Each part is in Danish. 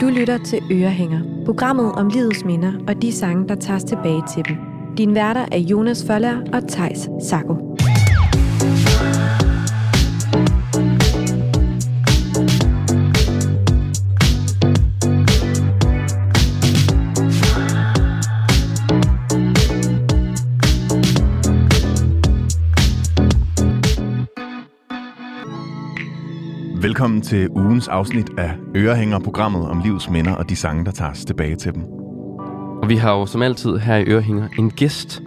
Du lytter til Ørehænger, programmet om livets minder og de sange, der tages tilbage til dem. Din værter er Jonas Føller og Tejs Sako. Velkommen til ugens afsnit af Ørehænger-programmet om livets minder og de sange, der tager os tilbage til dem. Og vi har jo som altid her i Ørehænger en gæst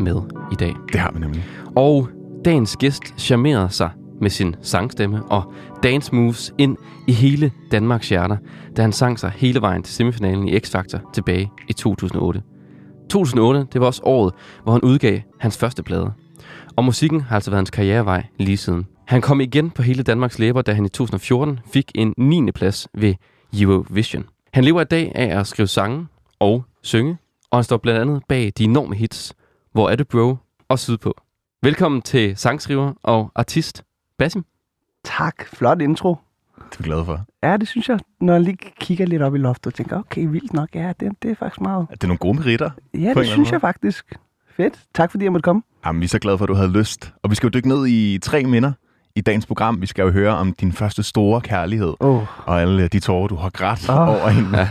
med i dag. Det har vi nemlig. Og dagens gæst charmerede sig med sin sangstemme og dance moves ind i hele Danmarks hjerter, da han sang sig hele vejen til semifinalen i X-Factor tilbage i 2008. 2008, det var også året, hvor han udgav hans første plade. Og musikken har altså været hans karrierevej lige siden. Han kom igen på hele Danmarks læber, da han i 2014 fik en 9. plads ved Eurovision. Han lever i dag af at skrive sange og synge, og han står blandt andet bag de enorme hits Hvor er det bro og Sydpå. Velkommen til sangskriver og artist Basim. Tak. Flot intro. Det er vi glade for. Ja, det synes jeg, når jeg lige kigger lidt op i loftet og tænker, okay, vildt nok, ja, det, det er faktisk meget. Er det nogle gode meritter? Ja, det synes jeg faktisk. Fedt. Tak fordi jeg måtte komme. Jamen, vi er så glade for, at du havde lyst. Og vi skal jo dykke ned i tre minder i dagens program. Vi skal jo høre om din første store kærlighed. Oh. Og alle de tårer, du har grædt oh. over hende.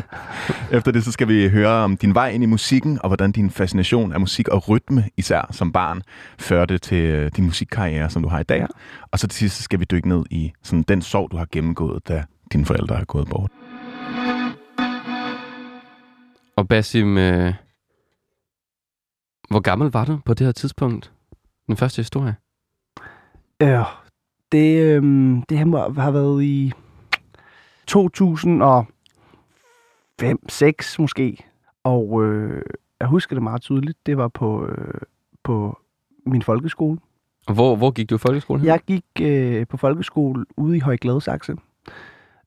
Efter det, så skal vi høre om din vej ind i musikken, og hvordan din fascination af musik og rytme, især som barn, førte til øh, din musikkarriere, som du har i dag. Ja. Og så til sidst så skal vi dykke ned i sådan, den sorg, du har gennemgået, da dine forældre er gået bort. Og Basim, øh, hvor gammel var du på det her tidspunkt? Den første historie. Øh, det, øhm, det her må har været i 2005 6 måske. Og øh, jeg husker det meget tydeligt. Det var på, øh, på min folkeskole. Hvor, hvor gik du i folkeskolen? Jeg gik øh, på folkeskole ude i Højgladsaxe.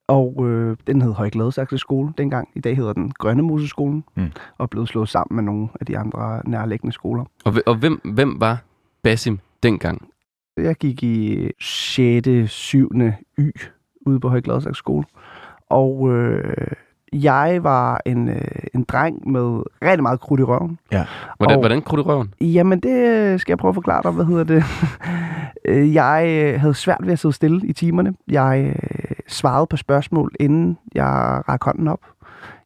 Og øh, den hed Højgladsaxe skole dengang. I dag hedder den Grønne Moseskolen. Mm. Og blevet slået sammen med nogle af de andre nærliggende skoler. Og, og hvem, hvem var Basim dengang? Jeg gik i 6. 7. Y ude på Højgladsaxe skole. Og øh, jeg var en, øh, en dreng med rigtig meget krudt i røven. Hvordan, Og- hvordan krudte røven? Jamen, det skal jeg prøve at forklare dig. Hvad hedder det? Øh, jeg øh, havde svært ved at sidde stille i timerne. Jeg øh, svarede på spørgsmål, inden jeg rakte hånden op.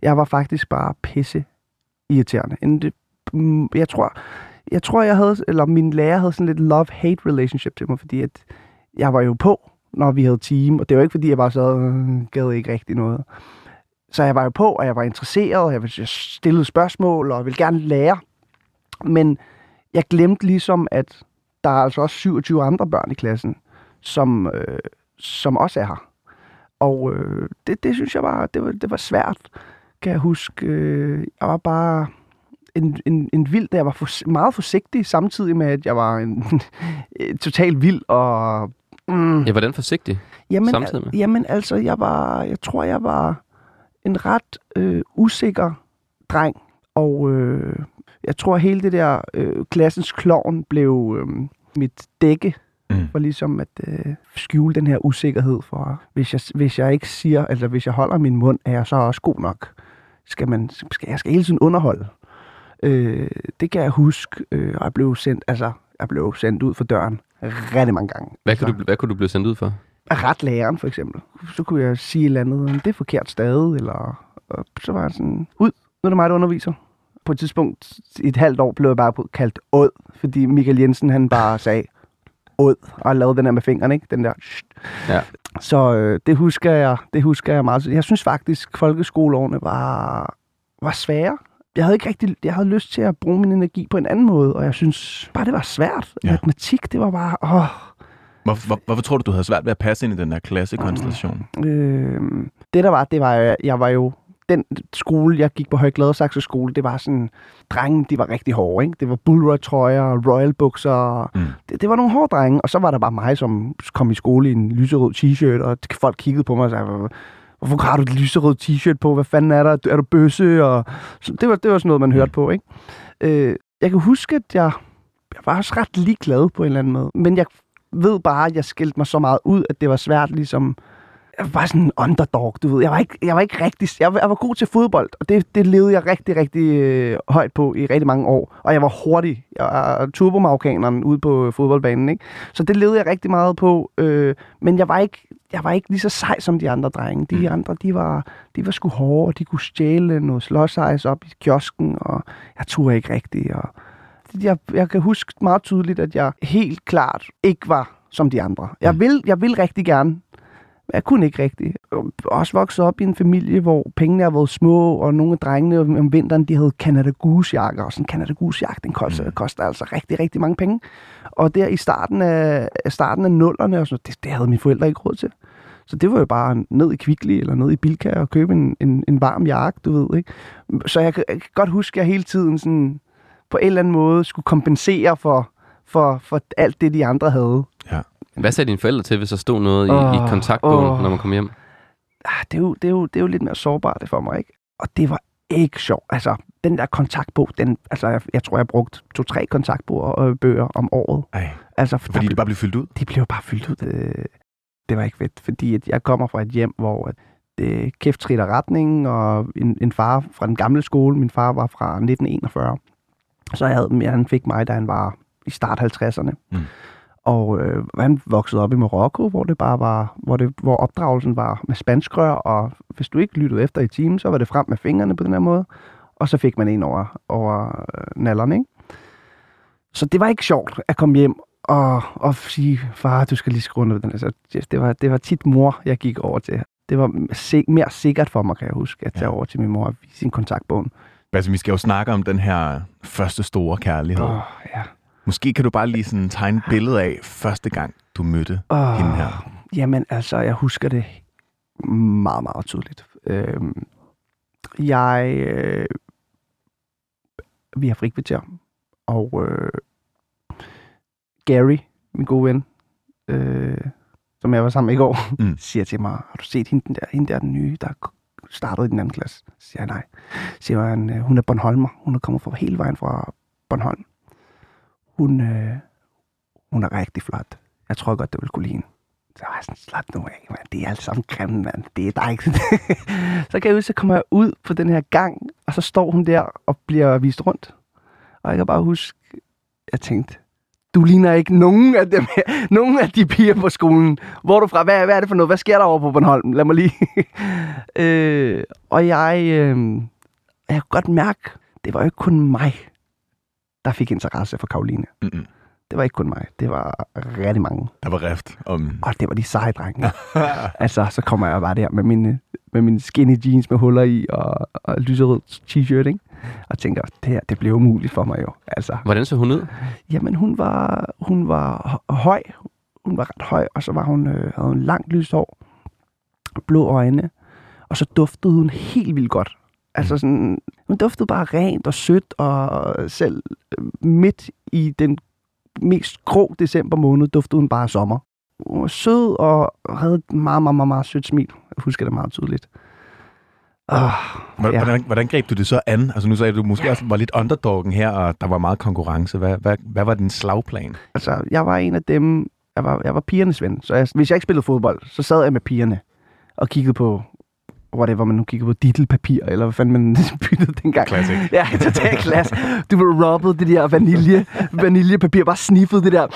Jeg var faktisk bare pisse irriterende. Inden det, mm, jeg tror, jeg tror, jeg havde, eller min lærer havde sådan lidt love-hate relationship til mig, fordi at jeg var jo på, når vi havde team, og det var ikke, fordi jeg bare sad og gad ikke rigtig noget. Så jeg var jo på, og jeg var interesseret, og jeg jeg stillede spørgsmål, og jeg ville gerne lære. Men jeg glemte ligesom, at der er altså også 27 andre børn i klassen, som, øh, som også er her. Og øh, det, det synes jeg var, det var, det var svært, kan jeg huske. Øh, jeg var bare en, en, en vild, jeg var for, meget forsigtig, samtidig med, at jeg var en total vild og... Mm, Ja, hvordan forsigtig? Jamen, samtidig med? al- Jamen, altså, jeg var, jeg tror, jeg var en ret øh, usikker dreng, og øh, jeg tror, hele det der øh, klassens klovn blev øh, mit dække Mm. for ligesom at øh, skjule den her usikkerhed for, hvis jeg, hvis jeg ikke siger, eller hvis jeg holder min mund, er jeg så også god nok. Skal man, skal, jeg skal hele tiden underholde. Øh, det kan jeg huske, øh, og jeg blev sendt, altså, jeg blev sendt ud for døren rigtig mange gange. Hvad kunne, Altså, du, hvad kunne du blive sendt ud for? ret læreren, for eksempel. Så kunne jeg sige et eller andet, "Jamen, det er forkert stadig, eller og så var jeg sådan, ud, nu er det mig, der underviser. På et tidspunkt, i et halvt år, blev jeg bare kaldt åd, fordi Michael Jensen, han bare sagde, åd, og lavede den der med fingrene, ikke? Den der, "Sht." Ja. Så øh, det husker jeg, det husker jeg meget. Jeg synes faktisk, folkeskoleårene var, var svære. Jeg havde ikke rigtig, jeg havde lyst til at bruge min energi på en anden måde, og jeg synes bare, det var svært. Ja. Matematik, det var bare, åh, Hvor, hvor, hvorfor tror du, du havde svært ved at passe ind i den der klassekonstellation? Øh, det der var, det var, øh, jeg var jo, den skole, jeg gik på Højgladsaxe skole, det var sådan, drenge, de var rigtig hårde, ikke? Det var bullrug-trøjer, royal bukser, Mm. det, det var nogle hårde drenge, og så var der bare mig, som kom i skole i en lyserød t-shirt, og folk kiggede på mig og sagde, "Hvor- hvorfor har du et lyserød t-shirt på, hvad fanden er der, er du bøsse, og det, var, det var sådan noget, man hørte på, ikke? Øh, jeg kan huske, at jeg, jeg var også ret ligeglad på en eller anden måde, men jeg ved bare, at jeg skilte mig så meget ud, at det var svært ligesom jeg var sådan en underdog, du ved. Jeg var ikke, jeg var ikke rigtig... Jeg var, jeg var god til fodbold, og det, det levede jeg rigtig, rigtig øh, højt på i rigtig mange år. Og jeg var hurtig. Jeg var turbomaukaneren ude på fodboldbanen, ikke? Så det levede jeg rigtig meget på. Øh, men jeg var ikke jeg var ikke lige så sej som de andre drenge. De mm. andre, de var, de var sgu hårde, og de kunne stjæle noget slåsejs op i kiosken, og jeg turde ikke rigtigt. Og jeg, jeg kan huske meget tydeligt, at jeg helt klart ikke var som de andre. Jeg mm. vil, jeg vil rigtig gerne, men jeg kunne ikke rigtigt. Jeg også vokset op i en familie, hvor pengene har været små, og nogle af drengene om vinteren, de havde Canada Goose jakker, og sådan en Canada Goose jakke, den koster, mm. koster altså rigtig, rigtig mange penge. Og der i starten af, starten af nullerne, og sådan, det, det havde mine forældre ikke råd til. Så det var jo bare ned i Kvickly eller ned i Bilka og købe en, en, en varm jakke, du ved, ikke? Så jeg, jeg kan godt huske, at jeg hele tiden sådan, på en eller anden måde skulle kompensere for, for, for alt det, de andre havde. Ja. Hvad sagde dine forældre til, hvis der stod noget oh, i, i kontaktbogen, oh. når man kom hjem? Ah, det, er jo, det, er jo, det er jo lidt mere sårbart det for mig, ikke? Og det var ikke sjovt. Altså, den der kontaktbog, den, altså, jeg, jeg tror, jeg har brugt to-tre kontaktbøger bøger om året. Ej, altså, for fordi det bare blev fyldt ud? De blev bare fyldt ud. Øh, det var ikke fedt, fordi at jeg kommer fra et hjem, hvor det kæft tritter retning, og en, en far fra den gamle skole, min far var fra 1941, så jeg havde, han fik mig, da han var i start 50'erne. Mm. Og øh, han voksede op i Marokko, hvor det bare var, hvor, det, hvor opdragelsen var med spanskrør, og hvis du ikke lyttede efter i timen, så var det frem med fingrene på den her måde, og så fik man en over, over øh, nallerne, ikke? Så det var ikke sjovt at komme hjem og, og sige, far, du skal lige skrive under den. Altså, det, var, det var tit mor, jeg gik over til. Det var mere sikkert for mig, kan jeg huske, at tage ja. over til min mor og vise sin kontaktbogen. Altså, vi skal jo snakke om den her første store kærlighed. Oh, ja. Måske kan du bare lige sådan tegne et billede af første gang, du mødte oh, hende her. Jamen, altså, jeg husker det meget, meget tydeligt. Øhm, jeg... Øh, vi har frikvarter, og øh, Gary, min gode ven, øh, som jeg var sammen med i går, mm. siger til mig, har du set hende der, hende der den nye, der startede i den anden klasse? Så siger jeg nej. Så siger han, øh, hun er Bornholmer. Hun er kommet fra hele vejen fra Bornholm. Hun, øh, hun er rigtig flot. Jeg tror godt, det vil kunne lide hende. Så var jeg sådan, slap nu af, man. Det er alt sammen grimme, mand. Det er dig. så kan jeg huske, så kommer jeg ud på den her gang, og så står hun der og bliver vist rundt. Og jeg kan bare huske, jeg tænkte, du ligner ikke nogen af, dem, nogen af de piger på skolen. Hvor er du fra? Hvad, hvad er det for noget? Hvad sker der over på Bornholm? Lad mig lige. øh, og jeg, øh, jeg kunne godt mærke, det var jo ikke kun mig, der fik interesse for Karoline. Mm-hmm. Det var ikke kun mig. Det var rigtig mange. Der var rift om... Og det var de seje drenge. altså, så kommer jeg bare der med mine, med mine skinny jeans med huller i og, og lyserød t-shirt, ikke? og tænker, det her, det blev umuligt for mig jo. Altså, Hvordan så hun ud? Jamen, hun var, hun var høj. Hun var ret høj, og så var hun, øh, havde hun langt lyst hår, blå øjne, og så duftede hun helt vildt godt. Altså sådan, hun duftede bare rent og sødt, og selv øh, midt i den mest grå december måned, duftede hun bare sommer. Hun var sød og havde et meget, meget, meget, meget sødt smil. Jeg husker det meget tydeligt. Oh, hvordan, ja. hvordan, hvordan greb du det så an? Altså nu sagde du, måske også var lidt underdoggen her, og der var meget konkurrence. Hvad, hvad, hvad var din slagplan? Altså, jeg var en af dem, jeg var, jeg var pigernes ven. Så jeg, hvis jeg ikke spillede fodbold, så sad jeg med pigerne og kiggede på whatever man nu kigger på, dittelpapir, eller hvad fanden man byttede dengang. Classic. Ja, totalt klasse. Du var rubbet det der vanilje, vaniljepapir, bare sniffet det der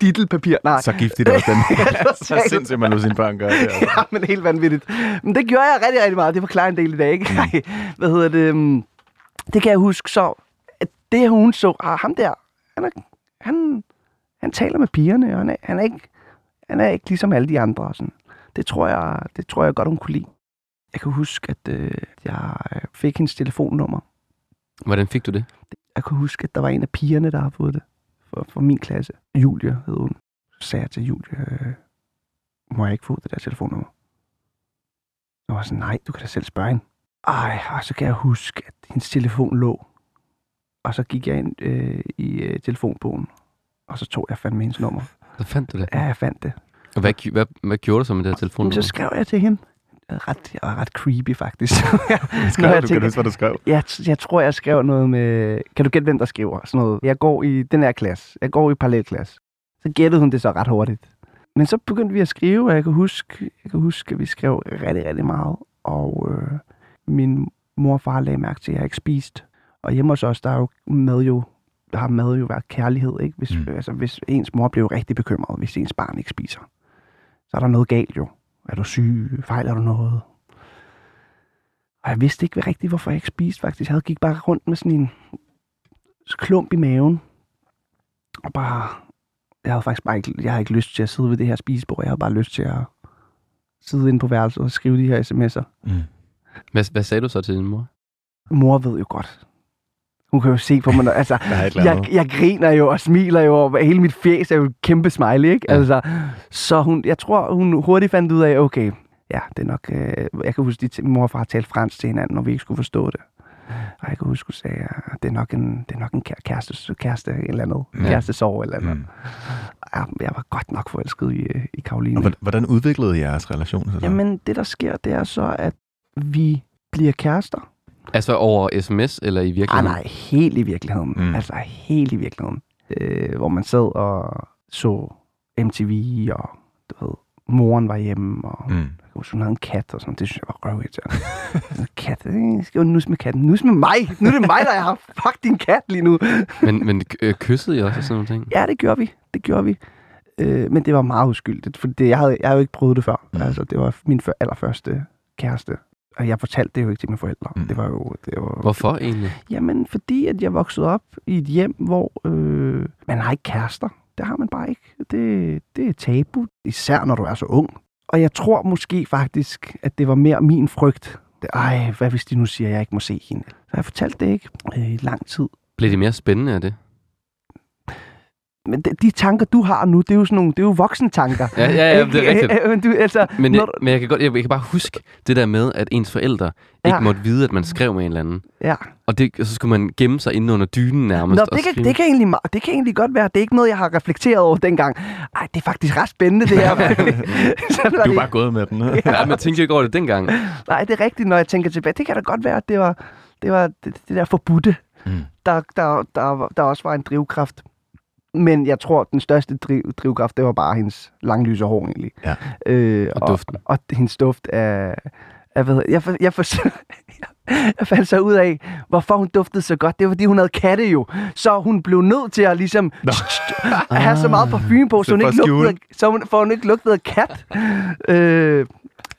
dittelpapir. Nej. Så giftigt også den. så sindssygt, man nu sine børn gør det. Altså. Ja, men helt vanvittigt. Men det gjorde jeg rigtig, rigtig meget. Det var klar en del i dag, ikke? Mm. hvad hedder det? Mm, det kan jeg huske så, at det hun så, ah, ham der, han, er, han, han taler med pigerne, og han er, han er ikke, han er ikke ligesom alle de andre. Sådan. Det tror jeg, det tror jeg godt, hun kunne lide. Jeg kan huske, at øh, jeg fik hendes telefonnummer. Hvordan fik du det? Jeg kan huske, at der var en af pigerne, der har fået det for, for min klasse. Julia hed hun. Så sagde jeg til Julia, øh, må jeg ikke få det der telefonnummer? Og var sådan, nej, du kan da selv spørge hende. Ej, og så kan jeg huske, at hendes telefon lå. Og så gik jeg ind øh, i øh, telefonbogen, og så tog jeg fandme hendes nummer. Så fandt du det? Ja, jeg fandt det. Og hvad, hvad, hvad gjorde du så med det her telefonnummer? Så skrev jeg til hende ret, jeg var ret creepy, faktisk. skrev du? Tænker, kan du huske, hvad du skrev? Jeg, jeg tror, jeg skrev noget med... Kan du gætte, hvem der skriver? Sådan noget. Jeg går i den her klasse. Jeg går i parallelklasse. Så gættede hun det så ret hurtigt. Men så begyndte vi at skrive, og jeg kan huske, jeg kan huske at vi skrev rigtig, rigtig meget. Og øh, min mor og far lagde mærke til, at jeg ikke spiste. Og hjemme hos os, der er jo mad jo, der har mad jo været kærlighed, ikke? Hvis, mm. altså, hvis ens mor blev rigtig bekymret, hvis ens barn ikke spiser, så er der noget galt jo. Er du syg? Fejler du noget? Og jeg vidste ikke rigtigt, hvorfor jeg ikke spiste, faktisk. Jeg havde gik bare rundt med sådan en klump i maven. Og bare... Jeg havde faktisk bare ikke, jeg havde ikke lyst til at sidde ved det her spisebord. Jeg havde bare lyst til at sidde inde på værelset og skrive de her sms'er. Mm. Hvad, hvad sagde du så til din mor? Mor ved jo godt. Hun kan jo se på mig, når, altså, jeg, jeg griner jo og smiler jo, og hele mit fjes er jo et kæmpe smiley, ikke? Ja. Altså, så hun, jeg tror, hun hurtigt fandt ud af, okay, ja, det er nok, øh, jeg kan huske, at mor og far talte fransk til hinanden, når vi ikke skulle forstå det. Og jeg kan huske, hun sagde, at det er nok en, det er nok en kæ- kæreste, kæreste eller andet, Ja. kæreste sorg eller andet. Mm. Ja, jeg var godt nok forelsket i, øh, i Karoline. Og hvordan- hvordan udviklede jeres relation? Så? Jamen, det der sker, det er så, at vi bliver kærester. Altså over sms eller i Nej, virkeligheden? nej, helt i virkeligheden. Mm. Altså helt i virkeligheden. Øh, hvor man sad og så MTV, og du ved, moren var hjemme, og mm. Mm. hun havde en kat, og sådan. Det synes jeg var røvirriterende. En kat, øh, skal jo nus med katten. Nus med mig! Nu er det mig, der har fuck din kat lige nu. Men, men øh, kyssede I også og sådan nogle ting? Ja, det gjorde vi. Det gjorde vi. Øh, men det var meget uskyldigt, for det, jeg, havde, jeg havde jo ikke prøvet det før. Mm. Mm. Altså, det var min før, allerførste kæreste. Og jeg fortalte det jo ikke til mine forældre. Mm. Det var jo... Det var, Hvorfor egentlig? Jamen, fordi at jeg voksede op i et hjem, hvor øh, man har ikke kærester. Det har man bare ikke. Det, det er tabu, især når du er så ung. Og jeg tror måske faktisk, at det var mere min frygt. Det, Ej, hvad hvis de nu siger, at jeg ikke må se hende? Så jeg fortalte det ikke øh, i lang tid. Blev det mere spændende af det? Men de, de tanker, du har nu, det er jo sådan nogle, det er jo voksne tanker. Ja, ja, ja, det er rigtigt. Men, du, altså, Men jeg, men jeg kan godt, jeg, jeg kan bare huske det der med, at ens forældre ikke Ja. måtte vide, at man skrev med en eller anden. ja. Og, det, og så skulle man gemme sig inde under dynen nærmest. Nå, og det kan, skrive. det, kan egentlig, det kan egentlig godt være. Det er ikke noget, jeg har reflekteret over dengang. Ej, det er faktisk ret spændende, det her. Du er bare gået med den. Ja, men jeg tænkte jo ikke over det dengang. Nej, det er rigtigt, når jeg tænker tilbage. Det kan da godt være, at det var det, var det, det der forbudte, Mm. der, der, der, der også var en drivkraft. Men jeg tror, at den største driv, drivkraft, det var bare hendes langlyse hår egentlig. Ja. Øh, Og duften. Og, og hendes duft af... af hvad hedder, jeg, for, jeg, for, jeg fandt så ud af, hvorfor hun duftede så godt. Det var, fordi hun havde katte jo. Så hun blev nødt til at ligesom have så meget parfume på, så, hun ikke at lugtede, så hun, for hun ikke lugtede af kat. øh,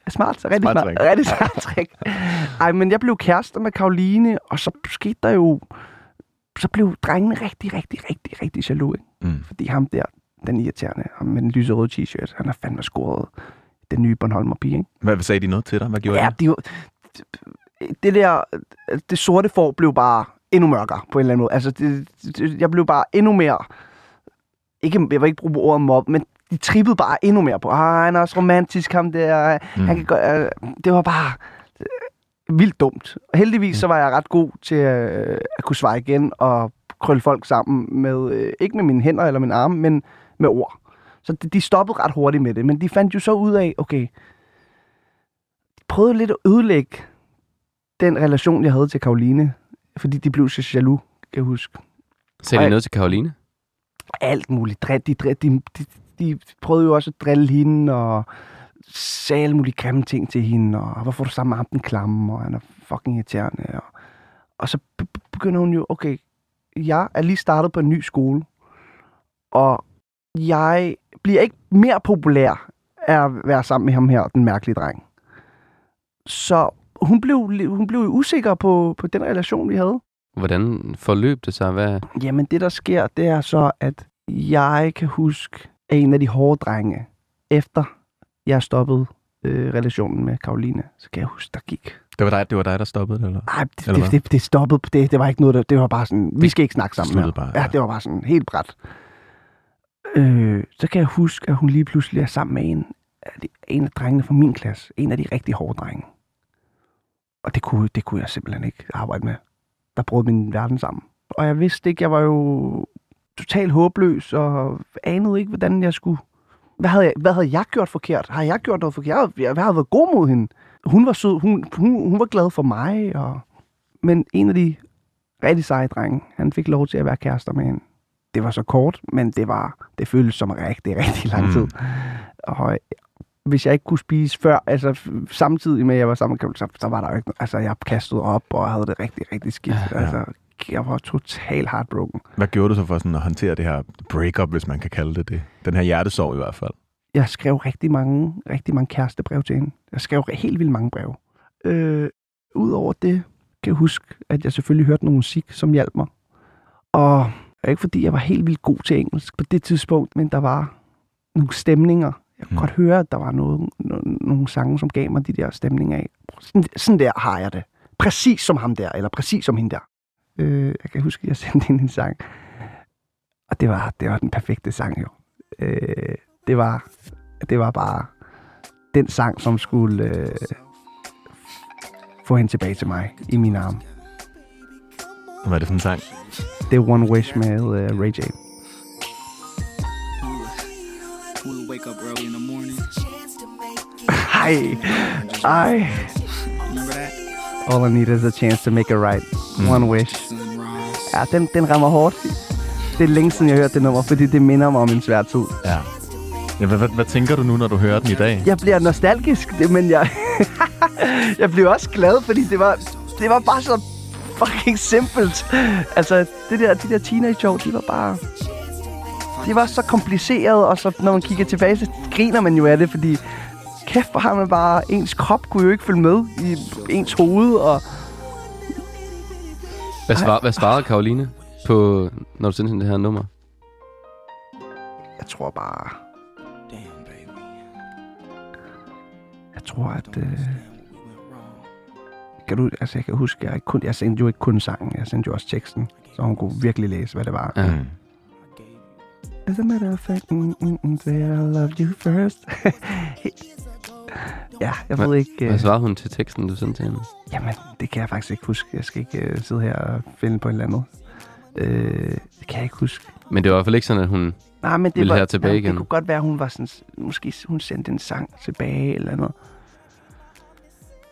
smart, rigtig Smart smart. Rigtig smart trick. Ej, men jeg blev kærester med Karoline, og så skete der jo... Så blev drengene rigtig, rigtig, rigtig, rigtig jaloux, ikke? Mm. Fordi ham der, den irriterende, ham med den lyserøde t-shirt, han har fandme scoret den nye Bornholmer pige, ikke? Hvad sagde de noget til dig? Hvad gjorde Ja, de? var- det der, det sorte får blev bare endnu mørkere på en eller anden måde. Altså, det, det, jeg blev bare endnu mere, ikke, jeg vil ikke bruge ordet mob, men de trippede bare endnu mere på, ah, han er også romantisk, ham der, mm. han kan gå, øh, det var bare vildt dumt. Og heldigvis så var jeg ret god til øh, at kunne svare igen og krølle folk sammen med, øh, ikke med mine hænder eller mine arme, men med ord. Så de, de stoppede ret hurtigt med det, men de fandt jo så ud af, okay, de prøvede lidt at ødelægge den relation, jeg havde til Karoline, fordi de blev så jaloux, kan jeg huske. Sagde de noget til Karoline? Alt muligt. De, de, de, de prøvede jo også at drille hende, og sagde alle mulige grimme ting til hende, og hvorfor er du sammen med ham den klamme, og han er fucking irriterende. Og, og så be- be- begynder hun jo, okay, jeg er lige startet på en ny skole, og jeg bliver ikke mere populær af at være sammen med ham her, den mærkelige dreng. Så hun blev, hun blev usikker på, på den relation, vi havde. Hvordan forløb det sig? Hvad? Jamen, det der sker, det er så, at jeg kan huske, at en af de hårde drenge, efter jeg stoppede øh, relationen med Karoline, så kan jeg huske, der gik. Det var dig, det var dig der stoppede det, eller? Nej, det, Eller det, det, det stoppede. Det, det var ikke noget, der, det var bare sådan, vi skal ikke snakke sammen mere. bare, ja. ja. det var bare sådan helt bræt. Øh, så kan jeg huske, at hun lige pludselig er sammen med en af, de, en af drengene fra min klasse. En af de rigtig hårde drenge. Og det kunne, det kunne jeg simpelthen ikke arbejde med. Der brød min verden sammen. Og jeg vidste ikke, jeg var jo totalt håbløs, og anede ikke, hvordan jeg skulle... Hvad havde jeg, hvad havde jeg gjort forkert? Har jeg gjort noget forkert? Jeg, jeg, havde været god mod hende. Hun var sød, hun, hun, hun var glad for mig, og... Men en af de rigtig seje drenge, han fik lov til at være kærester med hende. det var så kort, men det var det føltes som rigtig, rigtig lang tid. Mm. Og hvis jeg ikke kunne spise før, altså samtidig med, at jeg var sammen med så, så var der jo ikke, altså jeg kastede op, og havde det rigtig, rigtig skidt. Ja, ja. Altså, jeg var totalt heartbroken. Hvad gjorde du så for sådan at håndtere det her breakup, hvis man kan kalde det det? Den her hjertesorg i hvert fald. Jeg skrev rigtig mange, rigtig mange kærestebrev til hende. Jeg skrev helt vildt mange breve. Øh, Udover det kan jeg huske, at jeg selvfølgelig hørte noget musik, som hjalp mig. Og ikke fordi jeg var helt vildt god til engelsk på det tidspunkt, men der var nogle stemninger. Jeg kunne mm. godt høre, at der var noget, no, nogle sange, som gav mig de der stemninger af. Sådan, sådan der har jeg det. Præcis som ham der, eller præcis som hende der. Øh, jeg kan huske, at jeg sendte hende en sang. Og det var, det var den perfekte sang jo. Øh, det, var, det var bare den sang, som skulle øh, få hende tilbage til mig i mine arme. Hvad er det for en sang? Det er One Wish med uh, Ray J. We'll wake up early in the morning. Hej! Ej! All I need is a chance to make it right. Mm. One wish. Ja, den, den rammer hårdt. Det er længe siden, jeg har hørt det nummer, fordi det minder mig om en svær tid. Ja. ja hvad, hvad, hvad, tænker du nu, når du hører den i dag? Jeg bliver nostalgisk, det- men jeg, jeg bliver også glad, fordi det var, det var bare så fucking simpelt. Altså, det der, de der teenage år, de var bare... De var så komplicerede, og så når man kigger tilbage, så griner man jo af det, fordi kæft, hvor har man bare... Ens krop kunne jo ikke følge med i ens hoved, og Hvad, svar, hvad svarede Karoline på, når du sendte hende det her nummer? jeg tror bare... Damn, baby. Jeg tror, at... Øh, kan du, altså, jeg kan huske, jeg, kun, jeg sendte jo ikke kun sangen, jeg sendte jo også teksten, så hun kunne virkelig læse, hvad det var. Mm. You. As a matter of fact, mm, mm, mm, say I loved you first. ja, jeg ved ikke... Hvad Øh, svarede hun til teksten, du sendte til hende? jamen, det kan jeg faktisk ikke huske. Jeg skal ikke øh, sidde her og finde på et eller andet. Øh, det kan jeg ikke huske. Men det var i hvert fald ikke sådan, at hun... Nej, men det Vil var, her tilbage ja, igen. Det kunne godt være, hun var sådan... Måske hun sendte en sang tilbage eller noget.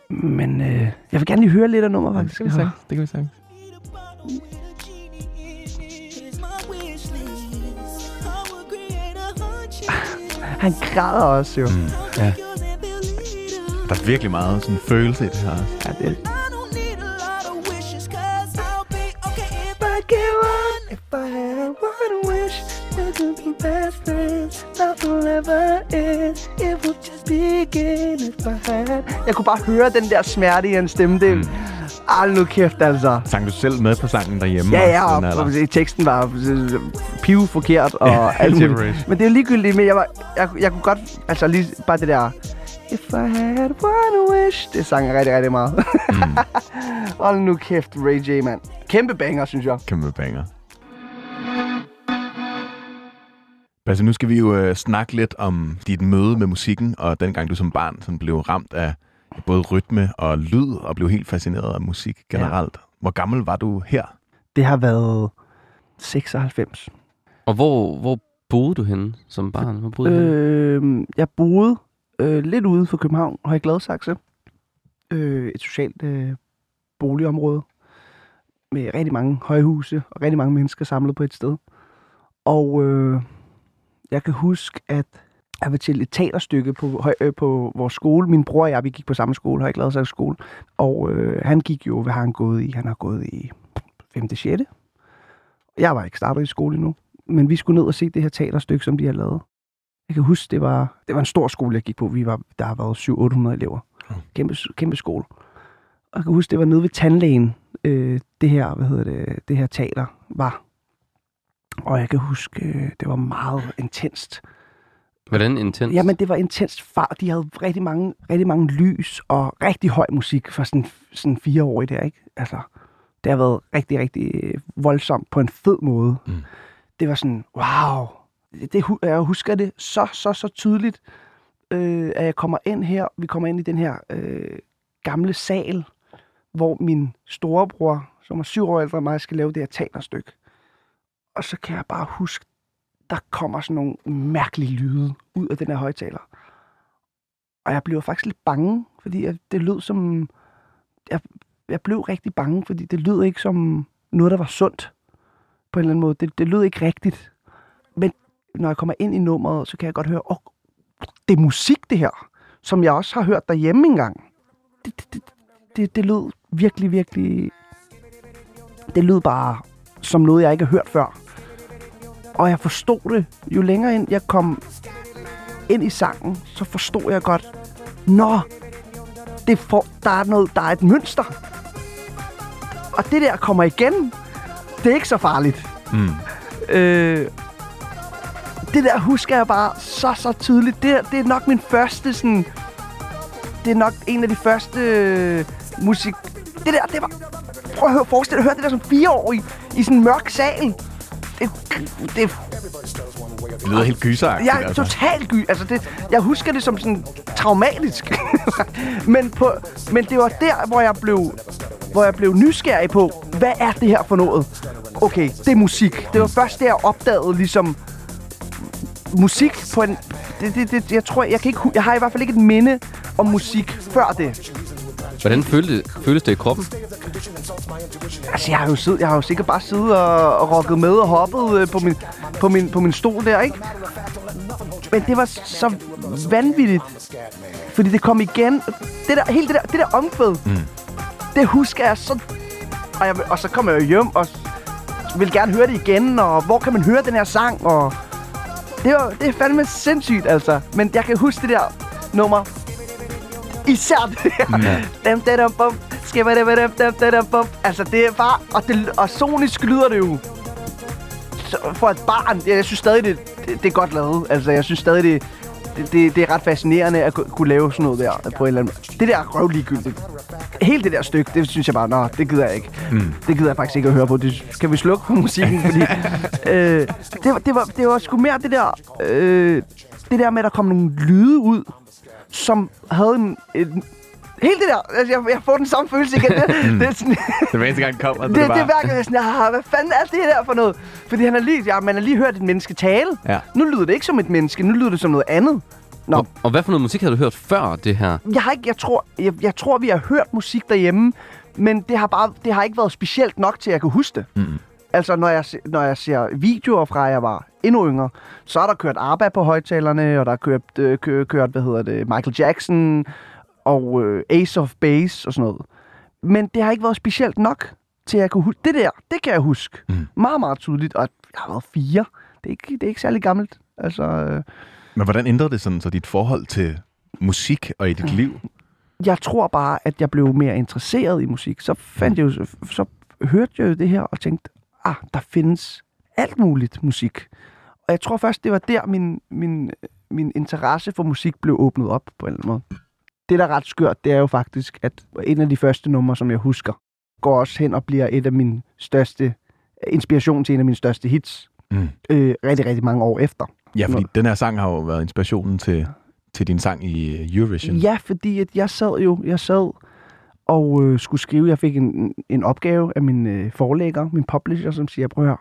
Men øh, jeg vil gerne lige høre lidt af nummer, faktisk. Det kan vi sagtens. Han græder også, jo. Mm. Ja. Der er virkelig meget sådan følelse i det her. Ja, det, jeg kunne bare høre den der smerte i hans stemme. Det, Mm. Ej, nu kæft, altså. Sang du selv med på sangen derhjemme? Ja, ja, og, og, og teksten var pive forkert og alt muligt. Men det er jo ligegyldigt, men jeg, var, jeg, jeg kunne godt, altså lige bare det der, If I had one wish, det sang jeg rigtig, rigtig meget. Mm. Hold nu kæft, Ray J, mand. Kæmpe banger, synes jeg. Kæmpe banger. Basse, nu skal vi jo øh, snakke lidt om dit møde med musikken, og dengang du som barn sådan blev ramt af både rytme og lyd, og blev helt fascineret af musik generelt. Ja. Hvor gammel var du her? Det har været 96. Og hvor, hvor boede du henne som barn? Hvor boede du henne? Øh, jeg boede øh, lidt ude for København, og i Gladsaxe. Øh, et socialt øh, boligområde med rigtig mange højhuse og rigtig mange mennesker samlet på et sted. Og øh, jeg kan huske, at jeg var til et teaterstykke på, øh, på vores skole. Min bror og jeg, vi gik på samme skole, Høje Gladsaxe skole. Og øh, han gik jo, hvad har han gået i? Han har gået i 5. 6. Jeg var ikke startet i skole endnu. Men vi skulle ned og se det her teaterstykke, som de har lavet. Jeg kan huske, det var, det var en stor skole, jeg gik på. Vi var, der har været 700-800 elever. Kæmpe, kæmpe skole. Og jeg kan huske, det var nede ved tandlægen, øh, det her, hvad hedder det, det her teater var. Og jeg kan huske, øh, det var meget intenst. Hvordan intens? Jamen, det var intenst far. De havde rigtig mange, rigtig mange lys og rigtig høj musik for sådan, sådan fire år der, ikke? Altså, det har været rigtig, rigtig voldsomt på en fed måde. Mm. Det var sådan, wow. Det, jeg husker det så, så, så tydeligt, øh, at jeg kommer ind her. Vi kommer ind i den her øh, gamle sal, hvor min storebror, som er syv år ældre end mig, skal lave det her teaterstykke. Og så kan jeg bare huske, der kommer sådan nogle mærkelige lyde ud af den her højtaler. Og jeg blev faktisk lidt bange, fordi jeg, det lød som... Jeg, jeg blev rigtig bange, fordi det lød ikke som noget, der var sundt. på en eller anden måde. Det, det lød ikke rigtigt. Når jeg kommer ind i nummeret, så kan jeg godt høre, åh, det er musik, det her, som jeg også har hørt derhjemme engang. Det, det, det, det, det lød virkelig, virkelig... Det lød bare som noget, jeg ikke har hørt før. Og jeg forstod det. Jo længere ind jeg kom ind i sangen, så forstod jeg godt, Nå, det for, der, er noget, der er et mønster. Og det der kommer igen. Det er ikke så farligt. Mm. Øh, det der husker jeg bare så, så tydeligt. Det, det er nok min første sådan... Det er nok en af de første øh, musik... Det der, det var... Prøv at høre, forestil dig at høre det der som fireårig i sådan en mørk sal. Det, det, Det lyder helt gyseragtigt. jeg er totalt gy. Altså det, jeg husker det som sådan traumatisk. men, på, men det var der, hvor jeg blev hvor jeg blev nysgerrig på, hvad er det her for noget? Okay, det er musik. Det var først der, jeg opdagede ligesom musik på en... Det, det, det, jeg tror, jeg kan ikke... Jeg har i hvert fald ikke et minde om musik før det. Hvordan føltes, føltes det i kroppen? Altså, jeg har jo, siddet, jeg har jo sikkert bare siddet og, og rocket med og hoppet øh, på, min, på, min, på min stol der, ikke? Men det var så vanvittigt. Fordi det kom igen. Det der, helt det der, det der omkvæd, mm. det husker jeg så... Og, jeg, og så kom jeg jo hjem og vil gerne høre det igen, og hvor kan man høre den her sang, og... Det, var, det er fandme sindssygt, altså. Men jeg kan huske det der nummer. Især det der. Ja. Dem, dem, dem, bum. Skipper dem, dem, dem, dem, dem, bum. Altså, det er bare... Og, det, og sonisk lyder det jo. Så for et barn, jeg synes stadig, det, det, det er godt lavet. Altså, jeg synes stadig, det, det, det, det er ret fascinerende at ku- kunne lave sådan noget der på en eller anden måde. Det der er røvligegyldigt. Helt det der stykke, det synes jeg bare, nå, det gider jeg ikke. Mm. Det gider jeg faktisk ikke at høre på. Det, kan vi slukke for musikken? Fordi, øh, det, var, det, var, det var sgu mere det der, øh, det der med, at der kom nogle lyde ud, som havde en, en Helt det der, altså jeg, jeg får den samme følelse igen. Det, det er sådan, Det var eneste gang, kommer. det, det, det er hver gang, jeg er sådan, ah, hvad fanden er det der for noget? Fordi han har lige, ja, man har lige hørt et menneske tale. Ja. Nu lyder det ikke som et menneske, nu lyder det som noget andet. Nå, Og, og hvad for noget musik havde du hørt før det her? jeg har ikke, jeg tror, jeg, jeg tror, vi har hørt musik derhjemme, men det har bare, det har ikke været specielt nok til, at jeg kan huske det. Mm. Altså, når jeg, når jeg ser videoer fra, at jeg var endnu yngre, så er der kørt ABBA på højtalerne, og der er kørt, øh, kø, kørt hvad hedder det, Michael Jackson og øh, Ace of Base og sådan noget. Men det har ikke været specielt nok til, at jeg kunne huske. Det der, det kan jeg huske. Mm. Meget, meget tydeligt. Og jeg har været fire. Det er ikke, det er ikke særlig gammelt. Altså, øh, Men hvordan ændrede det sådan, så dit forhold til musik og i dit liv? jeg tror bare, at jeg blev mere interesseret i musik. Så fandt jeg jo, så, så hørte jeg jo det her og tænkte, ah, der findes alt muligt musik. Og jeg tror først, det var der, min, min, min interesse for musik blev åbnet op på en eller anden måde. Det, der er ret skørt, det er jo faktisk, at en af de første numre, som jeg husker, går også hen og bliver et af mine største inspiration til en af mine største hits. Mm. Øh, rigtig, rigtig mange år efter. Ja, fordi Nå. den her sang har jo været inspirationen til, til din sang i Eurovision. Ja, fordi at jeg sad jo, jeg sad og øh, skulle skrive, jeg fik en, en opgave af min øh, forlægger, min publisher, som siger, prøv at høre,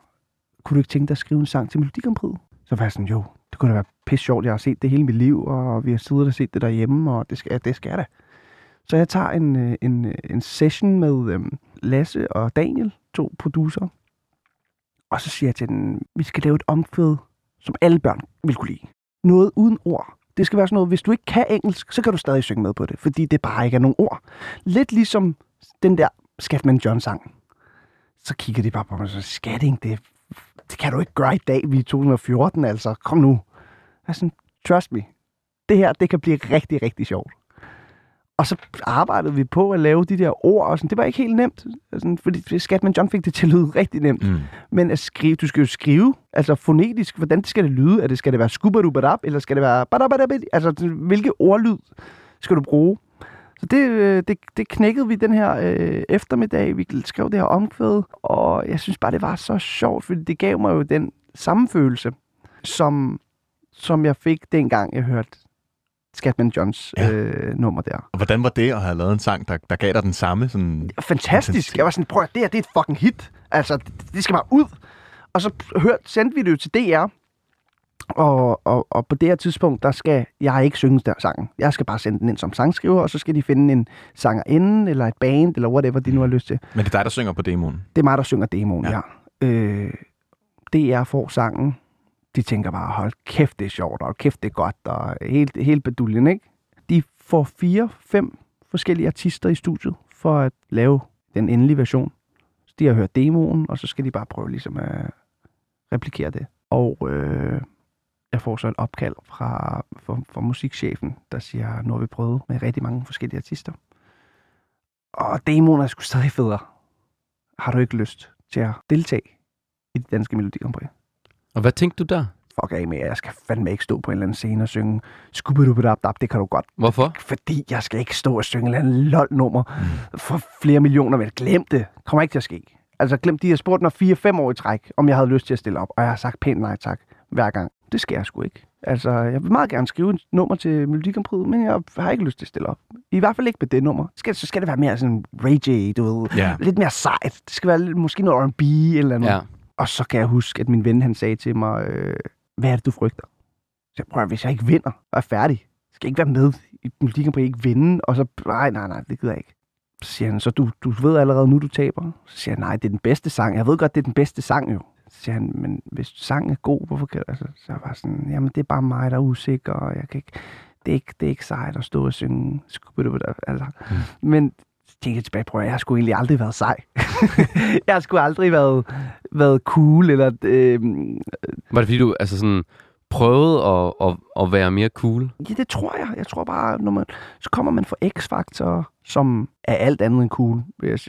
kunne du ikke tænke dig at skrive en sang til Melodi Grand Prix? Så var jeg sådan, jo, det kunne da være pisse sjovt, jeg har set det hele mit liv, og vi har siddet og set det derhjemme, og det skal, det skal jeg da. Så jeg tager en, øh, en, øh, en session med øhm, Lasse og Daniel, to producer, og så siger jeg til den, vi skal lave et omkvæd, som alle børn vil kunne lide. Noget uden ord. Det skal være sådan noget, hvis du ikke kan engelsk, så kan du stadig synge med på det, fordi det bare ikke er nogen ord. Lidt ligesom den der Skatman John sang. Så kigger de bare på mig og siger, skatting, det, det kan du ikke gøre i dag, vi er i 2014, altså. Kom nu. Jeg er sådan, trust me. Det her, det kan blive rigtig, rigtig sjovt. Og så arbejdede vi på at lave de der ord, og sådan. det var ikke helt nemt, altså, fordi Skatman John fik det til at lyde rigtig nemt. Mm. Men at skrive, du skal jo skrive, altså fonetisk, hvordan skal det lyde? Er det, skal det være skubadubadab, eller skal det være badabadabid? Altså, hvilke ordlyd skal du bruge? Så det, øh, det, det knækkede vi den her øh, eftermiddag. Vi skrev det her omkvæd, og jeg synes bare, det var så sjovt, fordi det gav mig jo den samme følelse, som, som jeg fik dengang, jeg hørte Scatman Johns Ja. øh, nummer der. Og hvordan var det at have lavet en sang, der, der gav dig den samme sådan... fantastisk. Jeg var sådan, prøv at det her, det er et fucking hit. Altså, det, det skal bare ud. Og så hørt, sendte vi det jo til DR. Og, og, og på det her tidspunkt, der skal jeg ikke synge der sangen. Jeg skal bare sende den ind som sangskriver, og så skal de finde en sangerinde, eller et band, eller whatever de nu har lyst til. Men det er dig, der synger på demoen. Det er mig, der synger demoen, ja. ja. Øh, DR får sangen, de tænker bare, hold kæft, det er sjovt, og kæft, det er godt, og helt, helt beduljen, ikke? De får fire, fem forskellige artister i studiet for at lave den endelige version. Så de har hørt demoen, og så skal de bare prøve ligesom at replikere det. Og øh, jeg får så et opkald fra, fra, fra musikchefen, der siger, nu har vi prøvet med rigtig mange forskellige artister. Og demoen er sgu stadig federe. Har du ikke lyst til at deltage i det danske Melodi Grand Prix? Og hvad tænkte du der? Fuck af med, jeg skal fandme ikke stå på en eller anden scene og synge Skubidubidabdab, det kan du godt. Hvorfor? Fordi jeg skal ikke stå og synge en eller anden lol-nummer mm. for flere millioner, men glem det. Kommer ikke til at ske. Altså glem, de har spurgt mig 4-5 år i træk, om jeg havde lyst til at stille op, og jeg har sagt pænt nej tak hver gang. Det skal jeg sgu ikke. Altså, jeg vil meget gerne skrive et nummer til Melodi Grand Prix, men jeg har ikke lyst til at stille op. I hvert fald ikke med det nummer. Skal, så skal det være mere sådan rage, du ved. Ja. Lidt mere sejt. Det skal være lidt- måske noget R&B eller noget. Ja. Og så kan jeg huske, at min ven han sagde til mig, øh, hvad er det, du frygter? Så jeg prøver, hvis jeg ikke vinder og er færdig, skal jeg ikke være med i Melodi Prix, ikke vinde, og så, nej, nej, nej, det gider jeg ikke. Så siger han, så du, du ved allerede nu, du taber? Så siger jeg, nej, det er den bedste sang. Jeg ved godt, det er den bedste sang jo. Så siger han, men hvis sangen er god, hvorfor kan altså, så jeg var sådan, jamen det er bare mig, der er usikker, og jeg kan ikke, det er ikke, det er ikke sejt at stå og synge, altså. Mm. Men tænkte jeg tilbage, prøv at jeg har sgu egentlig aldrig været sej. jeg har sgu aldrig været, været cool, eller øh, Var det fordi, du altså sådan, prøvede at, at, at være mere cool? Ja, det tror jeg. Jeg tror bare, når man, så kommer man fra X-Factor, som er alt andet end cool.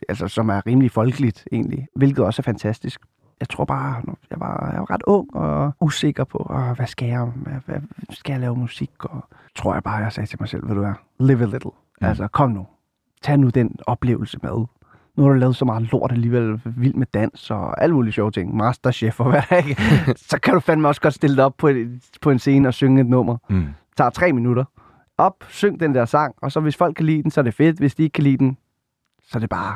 Altså, som er rimelig folkeligt, egentlig. Hvilket også er fantastisk. Jeg tror bare, jeg var, jeg var ret ung og usikker på, åh, hvad skal jeg, hvad, hvad skal jeg lave musik? Og tror jeg bare, jeg sagde til mig selv, ved du hvad, live a little. Ja. Altså, kom nu. Tag nu den oplevelse med. Nu har du lavet så meget lort alligevel, vild med dans og alle mulige sjove ting. Masterchef og hvad der ikke. så kan du fandme også godt stille dig op på, et, på en scene og synge et nummer Mm. tager tre minutter. Op, syng den der sang, og så hvis folk kan lide den, så er det fedt. Hvis de ikke kan lide den, så er det bare,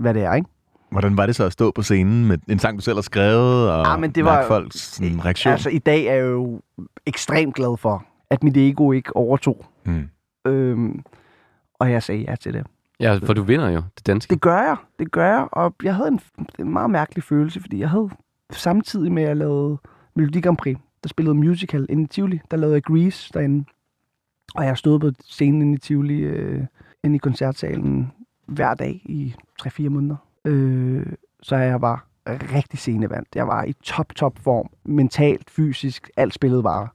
hvad det er, ikke? Hvordan var det så at stå på scenen med en sang, du selv har skrevet, og Ah, men det var- folks sådan, reaktion? Altså, i dag er jeg jo ekstremt glad for, at mit ego ikke overtog. Mm. Øhm, og jeg sagde ja til det. Ja, for du vinder jo det danske. Det gør jeg, det gør jeg. Og jeg havde en, en meget mærkelig følelse, fordi jeg havde samtidig med, at jeg lavede Melodi Grand Prix, der spillede musical inde i Tivoli, der lavede jeg Grease derinde. Og jeg stod på scenen inde i Tivoli, øh, inde i koncertsalen, hver dag i 3-4 måneder. Øh, så jeg var rigtig scenevandt. Jeg var i top, top form. Mentalt, fysisk, alt spillede bare.